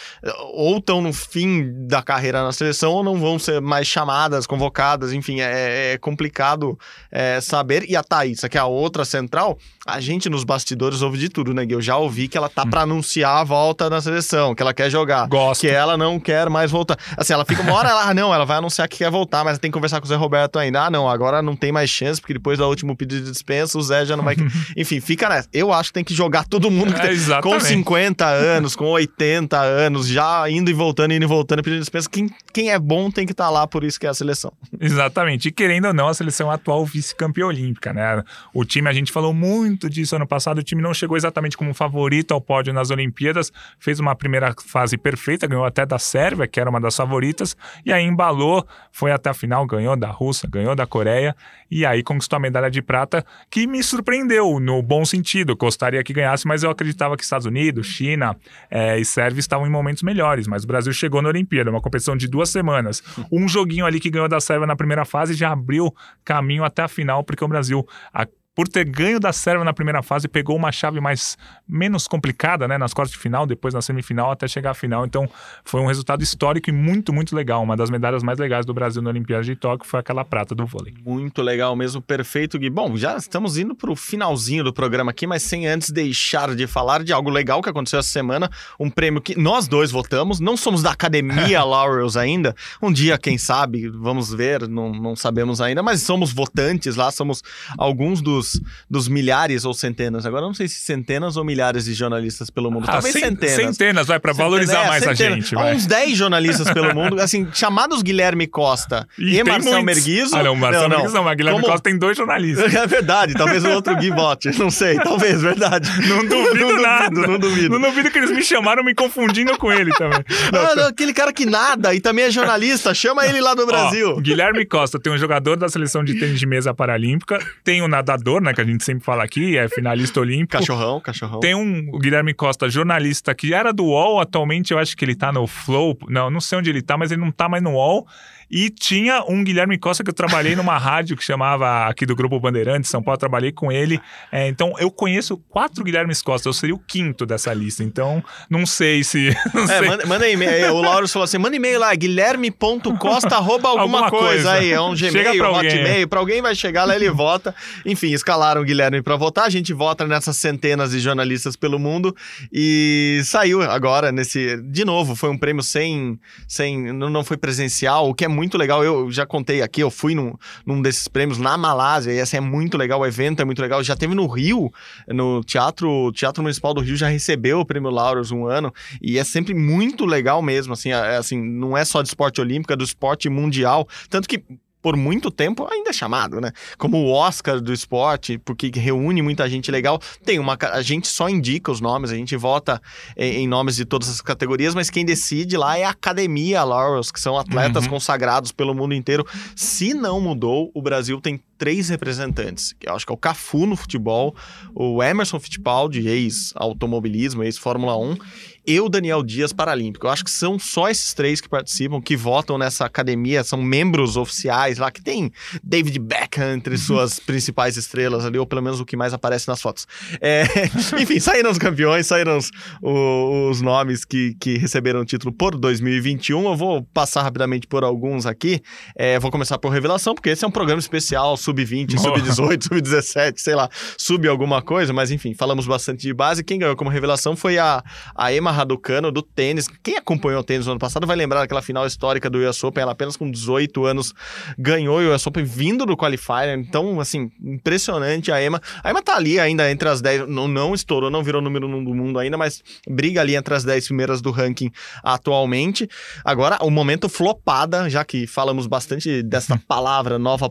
ou estão no fim da carreira na seleção ou não vão ser mais chamadas, convocadas. Enfim, é, é complicado é, saber. E a Thaís, que é a outra central, a gente nos bastidores ouve de tudo, né? Eu já ouvi que ela tá hum. para anunciar a volta na seleção seleção, que ela quer jogar. Gosto. Que ela não quer mais voltar. Assim, ela fica uma hora, ela, ah, não, ela vai anunciar que quer voltar, mas tem que conversar com o Zé Roberto ainda. Ah, não, agora não tem mais chance, porque depois do último pedido de dispensa, o Zé já não vai. Enfim, fica nessa. Eu acho que tem que jogar todo mundo que tem, é, com 50 anos, com 80 anos, já indo e voltando, indo e voltando, pedindo dispensa. Quem, quem é bom tem que estar tá lá, por isso que é a seleção. Exatamente. E querendo ou não, a seleção é atual vice-campeã olímpica, né? O time, a gente falou muito disso ano passado, o time não chegou exatamente como favorito ao pódio nas Olimpíadas, fez uma primeira fase fase perfeita, ganhou até da Sérvia, que era uma das favoritas, e aí embalou, foi até a final, ganhou da Rússia, ganhou da Coreia, e aí conquistou a medalha de prata, que me surpreendeu no bom sentido. Gostaria que ganhasse, mas eu acreditava que Estados Unidos, China é, e Sérvia estavam em momentos melhores. Mas o Brasil chegou na Olimpíada, uma competição de duas semanas. Um joguinho ali que ganhou da Sérvia na primeira fase já abriu caminho até a final, porque o Brasil. A, por ter ganho da Sérvia na primeira fase, pegou uma chave mais menos complicada, né, nas quartas de final, depois na semifinal até chegar à final. Então, foi um resultado histórico e muito, muito legal. Uma das medalhas mais legais do Brasil na Olimpíada de Tóquio foi aquela prata do vôlei. Muito legal mesmo, perfeito, Gui. Bom, já estamos indo para o finalzinho do programa aqui, mas sem antes deixar de falar de algo legal que aconteceu essa semana, um prêmio que nós dois votamos, não somos da Academia Laurels ainda. Um dia, quem sabe, vamos ver, não, não sabemos ainda, mas somos votantes lá, somos alguns dos dos, dos milhares ou centenas. Agora não sei se centenas ou milhares de jornalistas pelo mundo. Ah, Talvez centenas. Centenas, vai, para valorizar é, mais centenas. a gente. Vai. Uns 10 jornalistas pelo mundo, assim, chamados Guilherme Costa e, e Marcel Merguizo. Ah, não, Marcel não, Merguizo não, mas Guilherme Como... Costa tem dois jornalistas. É verdade, talvez o outro Gui vote, não sei, talvez, verdade. Não duvido não nada. Duvido, não duvido. Não duvido que eles me chamaram me confundindo com ele também. Ah, não, aquele cara que nada e também é jornalista, chama ele lá do Brasil. Ó, Guilherme Costa tem um jogador da seleção de tênis de mesa paralímpica, tem um nadador né, que a gente sempre fala aqui, é finalista olímpico. Cachorrão, cachorrão. Tem um o Guilherme Costa, jornalista, que era do UOL, atualmente eu acho que ele tá no Flow. Não, não sei onde ele tá, mas ele não tá mais no UOL. E tinha um Guilherme Costa que eu trabalhei numa rádio que chamava aqui do Grupo Bandeirantes, São Paulo, trabalhei com ele. É, então eu conheço quatro Guilhermes Costa, eu seria o quinto dessa lista. Então não sei se. Não é, sei. Manda, manda e-mail. O Lauro falou assim: manda e-mail lá, guilherme.costa alguma, alguma coisa. coisa. aí. É um Gmail, um Hotmail. Pra alguém vai chegar lá, ele vota. Enfim, escalaram o Guilherme para votar. A gente vota nessas centenas de jornalistas pelo mundo. E saiu agora nesse. De novo, foi um prêmio sem. sem não foi presencial, o que é muito legal. Eu já contei aqui, eu fui num, num desses prêmios na Malásia, e assim, é muito legal, o evento é muito legal. Já teve no Rio, no Teatro, Teatro Municipal do Rio, já recebeu o prêmio Laureus um ano, e é sempre muito legal mesmo, assim, é, assim, não é só de esporte olímpico, é do esporte mundial. Tanto que por muito tempo ainda é chamado, né? Como o Oscar do esporte, porque reúne muita gente legal. Tem uma. A gente só indica os nomes, a gente vota em, em nomes de todas as categorias, mas quem decide lá é a Academia Laurels, que são atletas uhum. consagrados pelo mundo inteiro. Se não mudou, o Brasil tem três representantes. Que eu acho que é o Cafu no futebol, o Emerson Fittipaldi, ex-automobilismo, ex-Fórmula 1, e o Daniel Dias Paralímpico. Eu acho que são só esses três que participam, que votam nessa academia, são membros oficiais lá, que tem David Beckham entre suas principais estrelas ali, ou pelo menos o que mais aparece nas fotos. É, enfim, saíram os campeões, saíram os, os nomes que, que receberam o título por 2021. Eu vou passar rapidamente por alguns aqui. É, vou começar por revelação, porque esse é um programa especial, sub-20, sub-18, sub-17, sei lá, sub alguma coisa, mas enfim, falamos bastante de base. Quem ganhou como revelação foi a, a Emma Raducano do tênis. Quem acompanhou o tênis no ano passado vai lembrar daquela final histórica do US Open. Ela apenas com 18 anos ganhou o US Open vindo do qualifier. Então, assim, impressionante a Emma. A Emma tá ali ainda entre as 10, não, não estourou, não virou número 1 do mundo ainda, mas briga ali entre as 10 primeiras do ranking atualmente. Agora, o momento flopada, já que falamos bastante dessa palavra nova,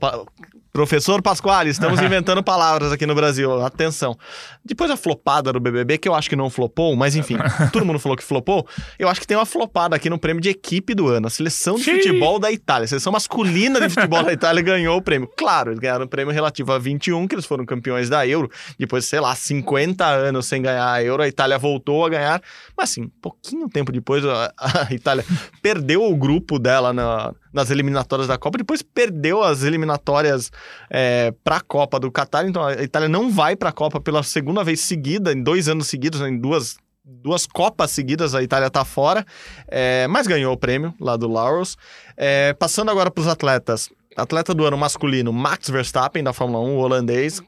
Professor Pasquale, estamos inventando palavras aqui no Brasil. Atenção. Depois a flopada do BBB, que eu acho que não flopou, mas enfim, todo mundo falou que flopou. Eu acho que tem uma flopada aqui no prêmio de equipe do ano. A seleção de futebol da Itália. A seleção masculina de futebol da Itália ganhou o prêmio. Claro, eles ganharam o prêmio relativo a 21, que eles foram campeões da Euro. Depois, sei lá, 50 anos sem ganhar a Euro, a Itália voltou a ganhar. Mas assim, pouquinho tempo depois, a, a Itália perdeu o grupo dela na, nas eliminatórias da Copa, depois perdeu as eliminatórias é, para a Copa do Catar. Então a Itália não vai para a Copa pela segunda vez seguida, em dois anos seguidos, né, em duas duas Copas seguidas, a Itália está fora, é, mas ganhou o prêmio lá do Laurels. É, passando agora para os atletas. Atleta do ano masculino, Max Verstappen, da Fórmula 1, o holandês,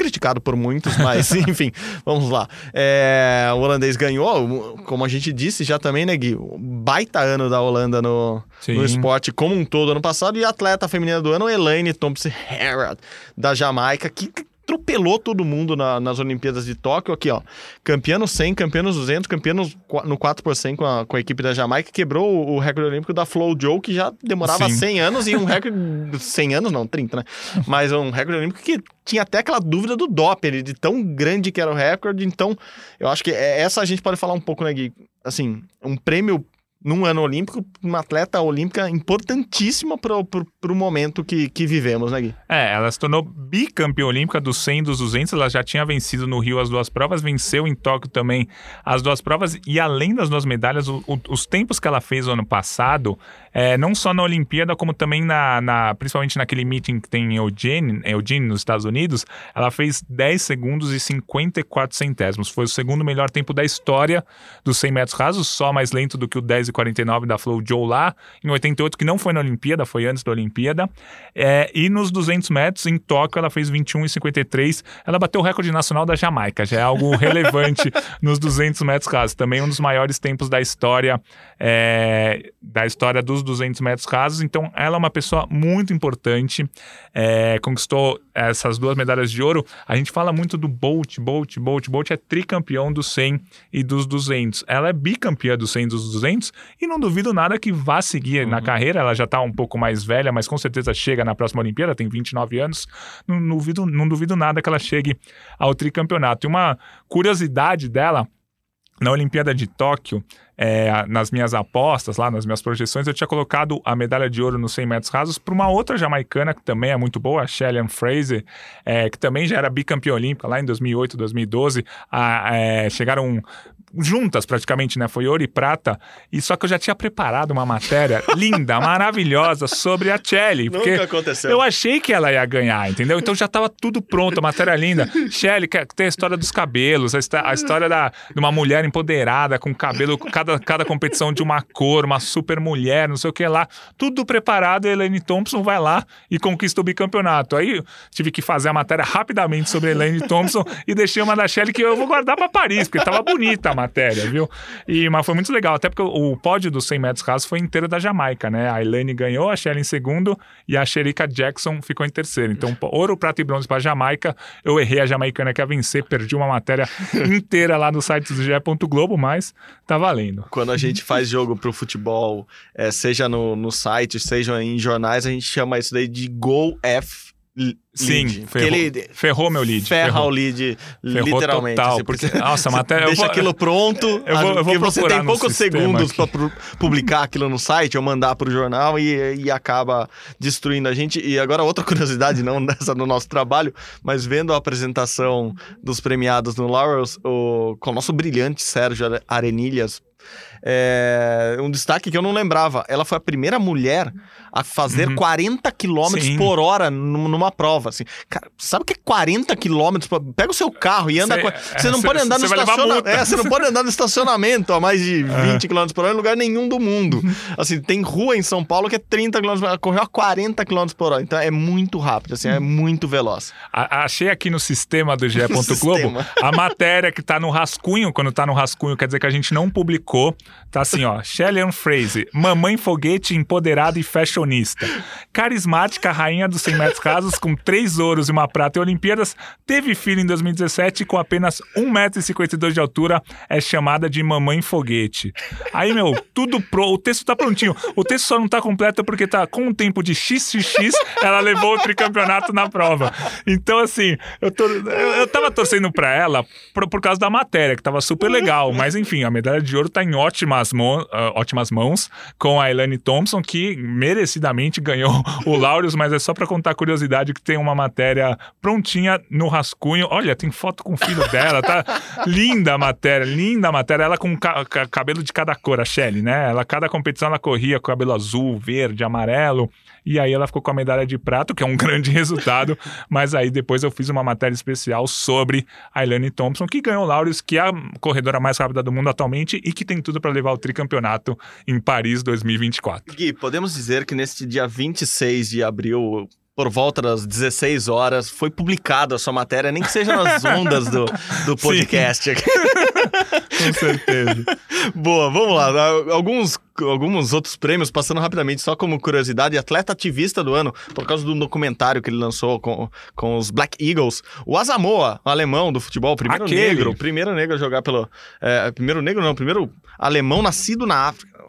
criticado por muitos, mas enfim, vamos lá. É, o holandês ganhou, como a gente disse já também, né, Gui? Baita ano da Holanda no, no esporte como um todo ano passado. E atleta feminina do ano, Elaine Thompson Herald, da Jamaica, que atropelou todo mundo na, nas Olimpíadas de Tóquio. Aqui, ó. Campeã no 100, campeã nos 200, campeã no, no 4 por 100 com a, com a equipe da Jamaica. Quebrou o, o recorde olímpico da Flow Joe, que já demorava Sim. 100 anos e um recorde... 100 anos não, 30, né? Mas um recorde olímpico que tinha até aquela dúvida do Doppler, de tão grande que era o recorde. Então, eu acho que é, essa a gente pode falar um pouco, né, Gui? Assim, um prêmio num ano olímpico, uma atleta olímpica importantíssima para o momento que, que vivemos, né, Gui? É, ela se tornou bicampeã olímpica dos 100 e dos 200, ela já tinha vencido no Rio as duas provas, venceu em Tóquio também as duas provas, e além das duas medalhas, o, o, os tempos que ela fez no ano passado, é, não só na Olimpíada, como também na, na, principalmente naquele meeting que tem em Eugene, Eugene, nos Estados Unidos, ela fez 10 segundos e 54 centésimos, foi o segundo melhor tempo da história dos 100 metros rasos, só mais lento do que o 10 49 da Flow Joe lá, em 88, que não foi na Olimpíada, foi antes da Olimpíada. É, e nos 200 metros, em Tóquio, ela fez 21 e 53. Ela bateu o recorde nacional da Jamaica, já é algo relevante nos 200 metros rasos. Também um dos maiores tempos da história, é, da história dos 200 metros rasos. Então, ela é uma pessoa muito importante, é, conquistou essas duas medalhas de ouro. A gente fala muito do Bolt, Bolt, Bolt. Bolt é tricampeão dos 100 e dos 200. Ela é bicampeã dos 100 e dos 200 e não duvido nada que vá seguir uhum. na carreira. Ela já está um pouco mais velha, mas com certeza chega na próxima Olimpíada, tem 29 anos. Não, duvido, não duvido nada que ela chegue ao tricampeonato. E uma curiosidade dela, na Olimpíada de Tóquio, é, nas minhas apostas, lá nas minhas projeções, eu tinha colocado a medalha de ouro nos 100 metros rasos para uma outra jamaicana que também é muito boa, a Shelly Fraser, é, que também já era bicampeã olímpica lá em 2008, 2012. A, é, chegaram juntas praticamente, né? Foi ouro e prata. E só que eu já tinha preparado uma matéria linda, maravilhosa sobre a Shelly. Porque Nunca aconteceu. Eu achei que ela ia ganhar, entendeu? Então já estava tudo pronto, a matéria linda. Shelly, tem a história dos cabelos, a, história da, de uma mulher empoderada com cabelo, cada, cada competição de uma cor, uma super mulher, não sei o que lá. Tudo preparado, a Elaine Thompson vai lá e conquista o bicampeonato. Aí tive que fazer a matéria rapidamente sobre a Elaine Thompson e deixei uma da Shelly que eu vou guardar para Paris, porque estava bonita a matéria, viu? E, mas foi muito legal, até porque o, pódio dos 100 metros rasos foi inteiro da Jamaica, né? A Elaine ganhou, a Shelly em segundo e a Sherika Jackson ficou em terceiro. Então, ouro, prata e bronze para a Jamaica. Eu errei a jamaicana que ia vencer, perdi uma matéria inteira lá no site do GE. Globo, mas tá valendo. Quando a gente faz jogo pro futebol, é, seja no, no site, seja em jornais, a gente chama isso daí de Go F Sim, lead. ferrou, ele ferrou meu lead. Ferra ferrou. o lead, Ferrou literalmente. total, assim, porque, nossa, matéria... Deixa vou, aquilo pronto, eu vou, eu vou você tem poucos segundos para publicar aquilo no site ou mandar pro jornal e, e acaba destruindo a gente. E agora outra curiosidade, não dessa do nosso trabalho, mas vendo a apresentação dos premiados no Laurels, o, com o nosso brilhante Sérgio Arenilhas, é, um destaque que eu não lembrava. Ela foi a primeira mulher a fazer Uhum. 40 km por hora num- numa prova. Assim. Cara, sabe o que é 40 km? Pega o seu carro e anda. Cê- com- Você não cê- pode andar no estacionamento. É, você não pode andar no estacionamento a mais de 20 km por hora em lugar nenhum do mundo. Assim, tem rua em São Paulo que é 30 km por hora. Correu a 40 km por hora. Então é muito rápido, assim, é muito veloz. A- achei aqui no sistema do GE. Globo a matéria que tá no rascunho, quando tá no rascunho, quer dizer que a gente não publicou. Tá assim, ó. Shelley Ann Fraser, mamãe foguete empoderada e fashionista. Carismática rainha dos 100 metros rasos, com três ouros e uma prata em Olimpíadas, teve filho em 2017 e com apenas 1,52m de altura é chamada de mamãe foguete. Aí, meu, tudo pro. O texto tá prontinho. O texto só não tá completo porque tá com um tempo de XXX, ela levou o tricampeonato na prova. Então, assim, eu, tô, eu, eu tava torcendo pra ela por, por causa da matéria, que tava super legal. Mas, enfim, a medalha de ouro tá em ótimas, mão, ah, ótimas mãos com a Elaine Thompson, que merecidamente ganhou o Laureus, mas é só pra contar a curiosidade que tem uma matéria prontinha no rascunho. Olha, tem foto com o filho dela, tá linda a matéria, linda a matéria. Ela com ca- cabelo de cada cor, a Shelly, né? Ela, cada competição ela corria com cabelo azul, verde, amarelo. E aí ela ficou com a medalha de prata, que é um grande resultado. Mas aí depois eu fiz uma matéria especial sobre a Elaine Thompson, que ganhou o Laureus, que é a corredora mais rápida do mundo atualmente e que tem tudo pra levar o tricampeonato em Paris 2024. Gui, podemos dizer que neste dia 26 de abril, por volta das 16 horas, foi publicada a sua matéria, nem que seja nas ondas do, do podcast aqui. Com certeza. Boa, vamos lá. Alguns, alguns outros prêmios, passando rapidamente, só como curiosidade, atleta ativista do ano, por causa do documentário que ele lançou com, com os Black Eagles. O Asamoah, alemão do futebol, primeiro Aquele. negro, primeiro negro a jogar pelo. é, primeiro negro, não, primeiro alemão nascido na África.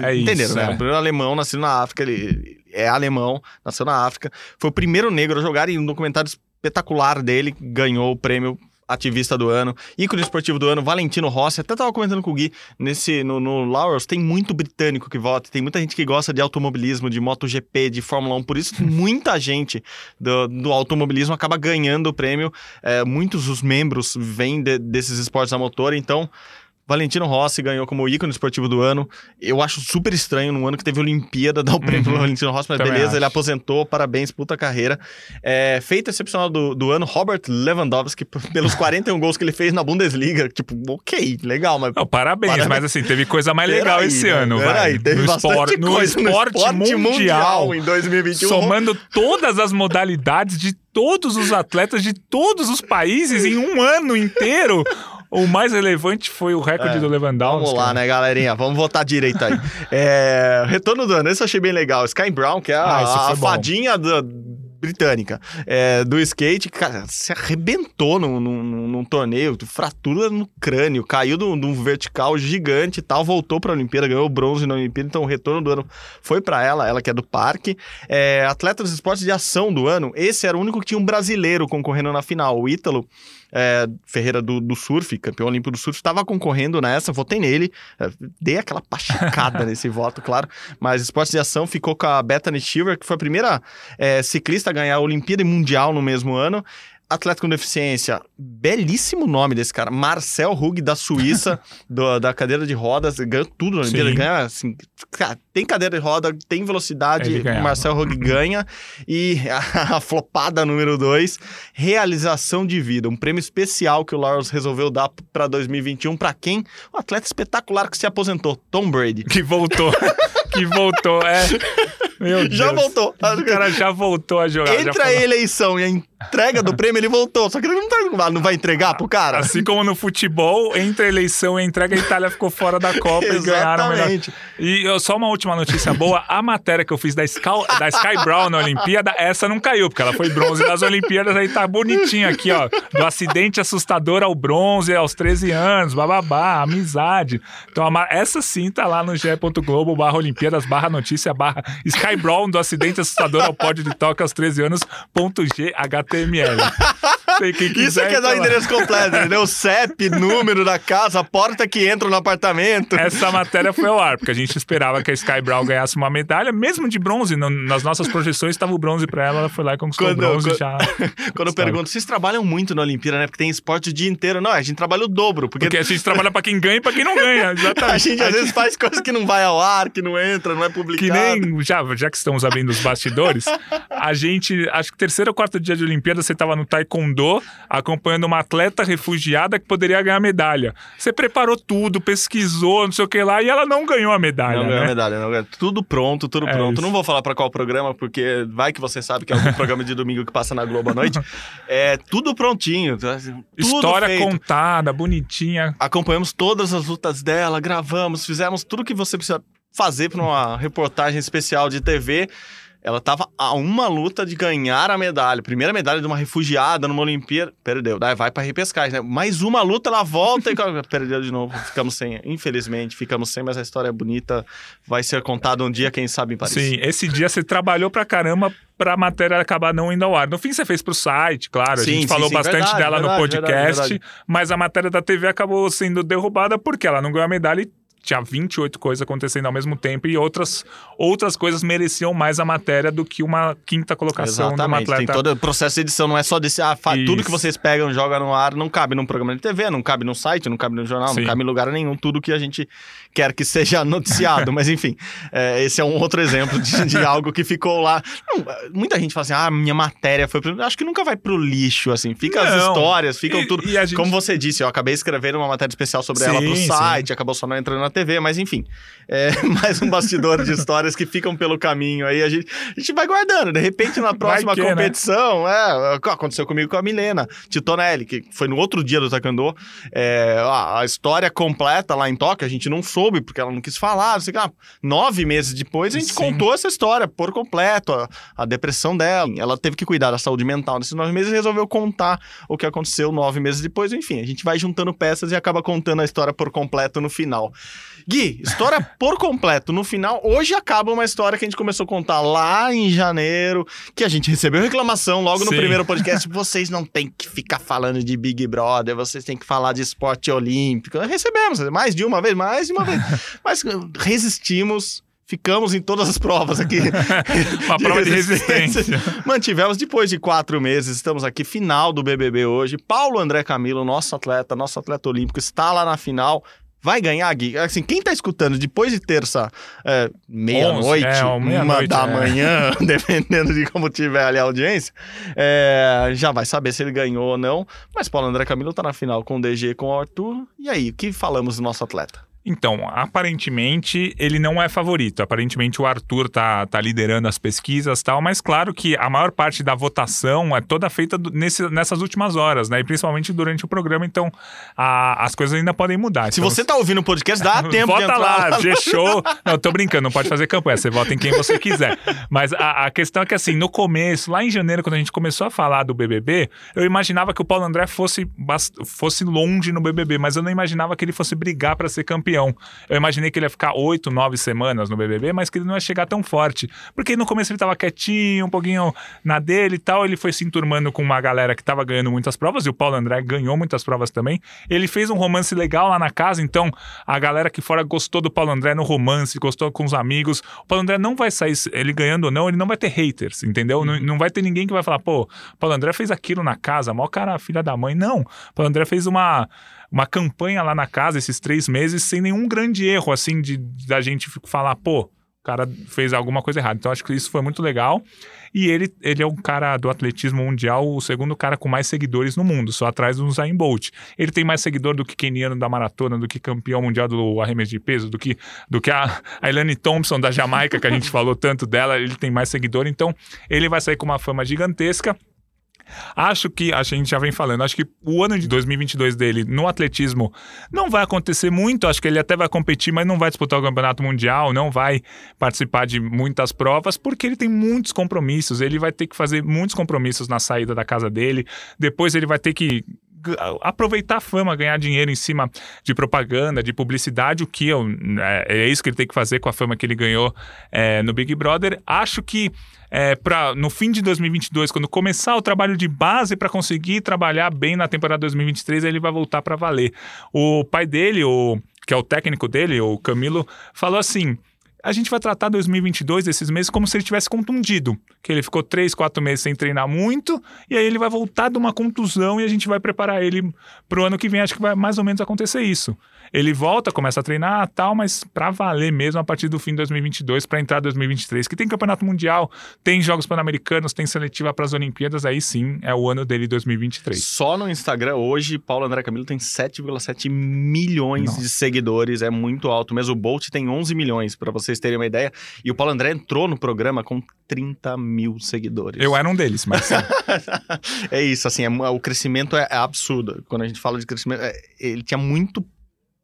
É isso, Entenderam, né? é. O primeiro alemão nascido na África, ele é alemão, nasceu na África. Foi o primeiro negro a jogar e um documentário espetacular dele ganhou o prêmio ativista do ano, ícone esportivo do ano, Valentino Rossi. Até tava comentando com o Gui nesse no, no Laurels, tem muito britânico que vota, tem muita gente que gosta de automobilismo, de MotoGP, de Fórmula 1, por isso muita gente do, do automobilismo acaba ganhando o prêmio. É, muitos dos membros vêm de- desses esportes a motor, então Valentino Rossi ganhou como ícone esportivo do ano. Eu acho super estranho no ano que teve Olimpíada dar o prêmio Uhum. pro Valentino Rossi, mas Também beleza, acho. ele aposentou, parabéns, puta carreira. É, feito excepcional do, do ano, Robert Lewandowski, pelos 41 gols que ele fez na Bundesliga. Tipo, ok, legal, mas. Não, parabéns, Parabéns. mas assim, teve coisa mais legal Peraí, esse né? ano, Peraí, teve no, bastante esporte, no coisa esporte mundial, em 2021. somando todas as modalidades de todos os atletas de todos os países em um ano inteiro. O mais relevante foi o recorde É, do Lewandowski. Vamos lá, né, galerinha? Vamos votar direito aí. É, retorno do ano, esse eu achei bem legal. Sky Brown, que é Ah, a, a fadinha da- britânica é, do skate, cara, se arrebentou num, num, num- torneio, fratura no crânio, caiu de um vertical gigante e tal, voltou pra Olimpíada, ganhou bronze na Olimpíada, então o retorno do ano foi pra ela, ela que é do parque. É, atleta dos esportes de ação do ano, esse era o único que tinha um brasileiro concorrendo na final, o Ítalo é, Ferreira do, do surf, campeão olímpico do surf, estava concorrendo nessa, votei nele, é, dei aquela pachicada nesse voto, claro, mas esportes de ação ficou com a Bethany Shiver, que foi a primeira é, ciclista a ganhar a Olimpíada e Mundial no mesmo ano. Atleta com deficiência, belíssimo nome desse cara, Marcel Hug, da Suíça, do- da cadeira de rodas, ganhou tudo na Olimpíada, ganha, assim, cara, tem cadeira de roda, tem velocidade, ganhava. Marcel Hug ganha. E a, flopada número dois, realização de vida. Um prêmio especial que o Laurels resolveu dar para 2021 para quem? Um atleta espetacular que se aposentou, Tom Brady. Que voltou. que voltou, é. Meu Já Deus. voltou. O cara já voltou a jogar. Entre a eleição e a entrega do prêmio, ele voltou. Só que ele não, tá, não vai entregar pro cara. Assim como no futebol, entre a eleição e a entrega, a Itália ficou fora da Copa e ganharam melhor. E só uma última notícia boa: a matéria que eu fiz da Sky, da Sky Brown na Olimpíada, essa não caiu, porque ela foi bronze das Olimpíadas, aí tá bonitinho aqui, ó. Do acidente assustador ao bronze aos 13 anos, bababá, amizade. Então, essa sim tá lá no ge.globo barra Olimpíadas, barra notícia, barra Sky Brown do acidente assustador ao pódio de Tóquio aos 13 anos, ponto quem Isso quiser, é dar o endereço completo, entendeu? CEP, número da casa, porta que entra no apartamento. Essa matéria foi ao ar, porque a gente esperava que a Sky Brown ganhasse uma medalha, mesmo de bronze. no- nas nossas projeções estava o bronze pra ela, ela foi lá e conquistou Quando- o bronze quando- já. Quando eu pergunto, vocês trabalham muito na Olimpíada, né? Porque tem esporte o dia inteiro. Não, a gente trabalha o dobro. Porque, Porque a gente trabalha pra quem ganha e pra quem não ganha. Exatamente. a gente às vezes faz coisas que não vai ao ar, que não entra, não é publicado. Que nem, já, já que estamos abrindo os bastidores, a gente, acho que terceiro ou quarto dia de Olimpíada, você estava no Taekwondo, acompanhando uma atleta refugiada que poderia ganhar medalha. Você preparou tudo, pesquisou, não sei o que lá, e ela não ganhou a medalha. Não ganhou né? medalha, ganhou. Tudo pronto, tudo É pronto. isso. Não vou falar pra qual programa, porque vai que você sabe que é algum programa de domingo que passa na Globo à noite. É tudo prontinho. Tudo História feito. contada, bonitinha. acompanhamos todas as lutas dela, gravamos, fizemos tudo que você precisa fazer para uma reportagem especial de TV. Ela tava a uma luta de ganhar a medalha. Primeira medalha de uma refugiada numa Olimpíada. Perdeu. Daí vai pra repescagem, né? Mais uma luta, ela volta e perdeu de novo. Ficamos sem. Infelizmente, ficamos sem, mas a história é bonita. Vai ser contada um dia, quem sabe, em Paris. Sim, esse dia você trabalhou pra caramba pra matéria acabar não indo ao ar. No fim, você fez pro site, claro. a Sim, gente sim, falou sim, bastante verdade, dela no verdade, podcast, verdade, mas a matéria da TV acabou sendo derrubada porque ela não ganhou a medalha e tinha 28 coisas acontecendo ao mesmo tempo e outras, outras coisas mereciam mais a matéria do que uma quinta colocação de uma Exatamente. Tem atleta. todo o processo de edição, não é só desse. Ah, fa- tudo que vocês pegam, jogam no ar, não cabe num programa de TV, não cabe num site, não cabe no jornal, Sim. não cabe em lugar nenhum. Tudo que a gente quer que seja noticiado. Mas enfim, é, esse é um outro exemplo de, de algo que ficou lá. Não, muita gente fala assim: ah, minha matéria foi pro. Acho que nunca vai pro lixo, assim. Fica as Não. histórias, ficam E- tudo. e gente- Como você disse, eu acabei escrevendo uma matéria especial sobre Sim, ela pro sim. site, acabou só não entrando na TV, mas enfim. É mais um bastidor de histórias que ficam pelo caminho aí. A gente, a gente vai guardando. De repente, na próxima que, né? competição, é, aconteceu comigo com a Milena Titonelli, que foi no outro dia do Taekwondo. É, a, a história completa lá em Tóquio, a gente não soube, porque ela não quis falar. Não sei o que lá. Nove meses depois, a gente Sim. contou essa história por completo, a, a depressão dela. Ela teve que cuidar da saúde mental nesses nove meses e resolveu contar o que aconteceu nove meses depois. Enfim, a gente vai juntando peças e acaba contando a história por completo no final. Gui, história por completo. No final, hoje acaba uma história que a gente começou a contar lá em janeiro, que a gente recebeu reclamação logo no Sim. primeiro podcast. Vocês não têm que ficar falando de Big Brother, vocês têm que falar de esporte olímpico. Recebemos, mais de uma vez, mais de uma vez. Mas uh, resistimos. Ficamos em todas as provas aqui. Uma prova de resistência. Mantivemos depois de quatro meses. Estamos aqui, final do BBB hoje. Paulo André Camilo, nosso atleta, nosso atleta olímpico, está lá na final. Vai ganhar, Gui? Assim, quem tá escutando depois de terça, é, meia-noite, é, uma da é. manhã, dependendo de como tiver ali a audiência, é, já vai saber se ele ganhou ou não. Mas Paulo André Camilo tá na final com o DG, com o Arthur. E aí, o que falamos do nosso atleta? Então, aparentemente, ele não é favorito. Aparentemente, o Arthur tá, tá liderando as pesquisas e tal, mas claro que a maior parte da votação é toda feita nesse- nessas últimas horas, né? E principalmente durante o programa, então a- as coisas ainda podem mudar. Se Então, você tá ouvindo o podcast, dá tempo de Vota entrar lá, G-Show. Não, tô brincando, não pode fazer campanha. Você vota em quem você quiser. Mas a, a questão é que, assim, no começo, lá em janeiro, quando a gente começou a falar do BBB, eu imaginava que o Paulo André fosse, fosse longe no BBB, mas eu não imaginava que ele fosse brigar pra ser campeão. Eu imaginei que ele ia ficar oito, nove semanas no BBB, mas que ele não ia chegar tão forte. Porque no começo ele tava quietinho, um pouquinho na dele e tal. Ele foi se enturmando com uma galera que tava ganhando muitas provas, e o Paulo André ganhou muitas provas também. Ele fez um romance legal lá na casa, então a galera que fora gostou do Paulo André no romance, gostou com os amigos. O Paulo André não vai sair, ele ganhando ou não, ele não vai ter haters, entendeu? Não, não vai ter ninguém que vai falar, pô, Paulo André fez aquilo na casa, mó cara, filha da mãe. Não. Paulo André fez uma uma campanha lá na casa esses três meses sem nenhum grande erro, assim, de da gente falar, pô, cara fez alguma coisa errada. Então acho que isso foi muito legal. E ele, ele é um cara do atletismo mundial, o segundo cara com mais seguidores no mundo, só atrás do Zayn Bolt. Ele tem mais seguidor do que keniano da maratona, do que campeão mundial do arremesso de peso, do que, do que a, a Thompson da Jamaica, que a gente falou tanto dela, ele tem mais seguidor. Então, ele vai sair com uma fama gigantesca. Acho que, a gente já vem falando, acho que o ano de 2022 dele no atletismo não vai acontecer muito. Acho que ele até vai competir, mas não vai disputar o campeonato mundial, não vai participar de muitas provas, porque ele tem muitos compromissos. Ele vai ter que fazer muitos compromissos na saída da casa dele. Depois ele vai ter que aproveitar a fama, ganhar dinheiro em cima de propaganda, de publicidade, o que eu, é, é isso que ele tem que fazer com a fama que ele ganhou é, no Big Brother. Acho que é, para no fim de 2022, quando começar o trabalho de base para conseguir trabalhar bem na temporada 2023, ele vai voltar para valer. O pai dele, o que é o técnico dele, o Camilo, falou assim: a gente vai tratar 2022, esses meses, como se ele tivesse contundido. Que ele ficou três, quatro meses sem treinar muito, e aí ele vai voltar de uma contusão e a gente vai preparar ele pro ano que vem. Acho que vai mais ou menos acontecer isso. Ele volta, começa a treinar tal, mas para valer mesmo a partir do fim de 2022 para entrar 2023, que tem campeonato mundial, tem jogos pan-americanos, tem seletiva para as Olimpíadas, aí sim é o ano dele 2023. Só no Instagram hoje, Paulo André Camilo tem 7,7 milhões Nossa. de seguidores, é muito alto. Mesmo o Bolt tem 11 milhões, para vocês terem uma ideia. E o Paulo André entrou no programa com 30 mil seguidores. Eu era um deles, mas. é isso, assim, é, o crescimento é, é, absurdo. Quando a gente fala de crescimento, é, ele tinha muito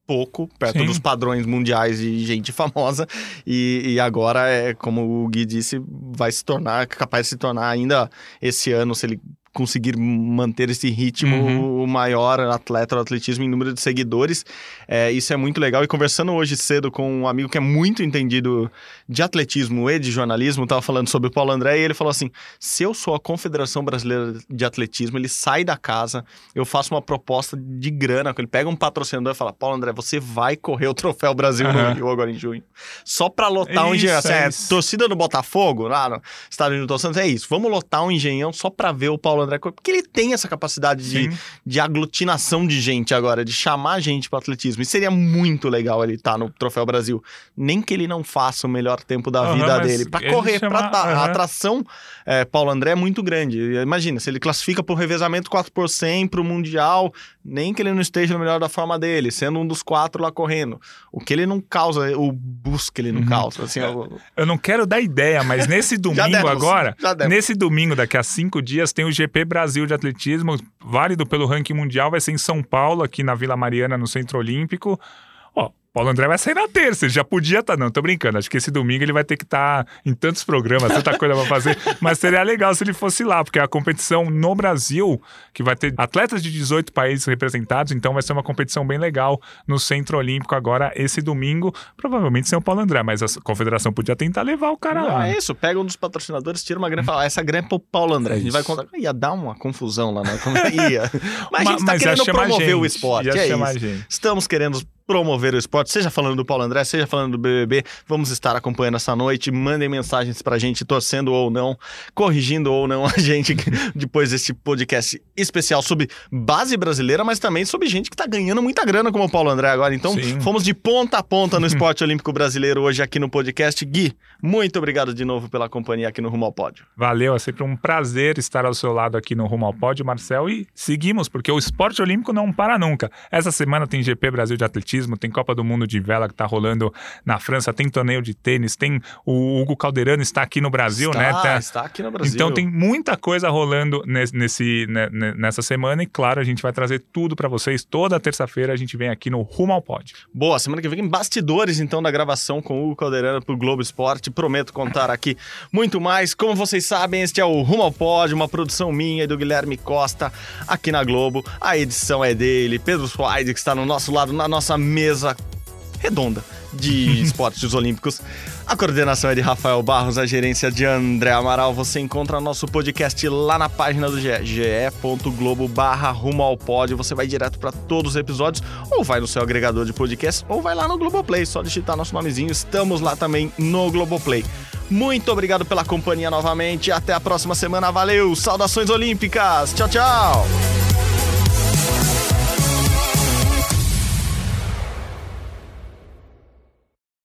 pouco perto Sim. dos padrões mundiais de gente famosa e, e, agora é como o Gui disse vai se tornar capaz de se tornar ainda esse ano se ele conseguir manter esse ritmo uhum. maior atleta do atletismo em número de seguidores. É, isso é muito legal. E conversando hoje cedo com um amigo que é muito entendido de atletismo e de jornalismo, estava falando sobre o Paulo André, e ele falou assim: se eu sou a Confederação Brasileira de Atletismo, ele sai da casa, eu faço uma proposta de grana, ele pega um patrocinador e fala: Paulo André, você vai correr o Troféu Brasil uhum. no Rio agora em junho. Só para lotar isso, um engenhão. Assim, é, torcida do Botafogo, lá no estádio do Santos, é isso. Vamos lotar um engenhão só para ver o Paulo André, porque ele tem essa capacidade de, de aglutinação de gente agora, de chamar gente para atletismo. E seria muito legal ele estar tá no Troféu Brasil. Nem que ele não faça o melhor tempo da uhum, vida dele. Para correr, chama... para dar. Uhum. A atração é, Paulo André é muito grande. Imagina, se ele classifica por revezamento 4 por 100 para o Mundial, nem que ele não esteja no melhor da forma dele, sendo um dos quatro lá correndo. O que ele não causa, o bus que ele não uhum. causa. Assim, eu... eu não quero dar ideia, mas nesse domingo demos, agora, nesse domingo, daqui a cinco dias, tem o GP Brasil de Atletismo, válido pelo ranking mundial, vai ser em São Paulo, aqui na Vila Mariana, no Centro Olímpico. Paulo André vai sair na terça, ele já podia estar. Tá, não, tô brincando. Acho que esse domingo ele vai ter que estar tá em tantos programas, tanta coisa pra fazer. Mas seria legal se ele fosse lá, porque a competição no Brasil, que vai ter atletas de 18 países representados, então vai ser uma competição bem legal no Centro Olímpico agora, esse domingo. Provavelmente sem o Paulo André, mas a confederação podia tentar levar o cara não, lá. É isso, pega um dos patrocinadores, tira uma grana e fala: ah, essa grana é pro Paulo André. É a gente vai contar. Ia dar uma confusão lá, né? Ia. Mas a gente tá querendo promover gente, o esporte. É isso. Estamos querendo promover o esporte, seja falando do Paulo André, seja falando do BBB, vamos estar acompanhando essa noite. Mandem mensagens pra gente, torcendo ou não, corrigindo ou não a gente depois desse podcast especial sobre base brasileira, mas também sobre gente que tá ganhando muita grana, como o Paulo André agora. Então, Sim. fomos de ponta a ponta no esporte olímpico brasileiro hoje aqui no podcast. Gui, muito obrigado de novo pela companhia aqui no Rumo ao Pódio. Valeu, é sempre um prazer estar ao seu lado aqui no Rumo ao Pódio, Marcel, e seguimos, porque o esporte olímpico não para nunca. Essa semana tem GP Brasil de Atletismo atletismo, tem Copa do Mundo de Vela que está rolando na França, tem torneio de tênis, tem o Hugo Calderano está aqui no Brasil, está, né? Tá... Está aqui no Brasil. Então tem muita coisa rolando nesse, né, nessa semana e claro, a gente vai trazer tudo para vocês. Toda terça-feira a gente vem aqui no Rumo ao Pod. Boa, semana que vem bastidores então da gravação com o Hugo Calderano pro Globo Esporte. Prometo contar aqui muito mais. Como vocês sabem, este é o Rumo ao Pod, uma produção minha e do Guilherme Costa aqui na Globo. A edição é dele, Pedro Suaide, que está no nosso lado, na nossa mesa redonda de esportes olímpicos. A coordenação é de Rafael Barros, a gerência de André Amaral. Você encontra nosso podcast lá na página do GE, ge.globo barra rumo ao pódio. Você vai direto para todos os episódios, ou vai no seu agregador de podcast, ou vai lá no Globoplay, só digitar nosso nomezinho. Estamos lá também no Globoplay. Muito obrigado pela companhia novamente. Até a próxima semana. Valeu! Saudações olímpicas! Tchau, tchau!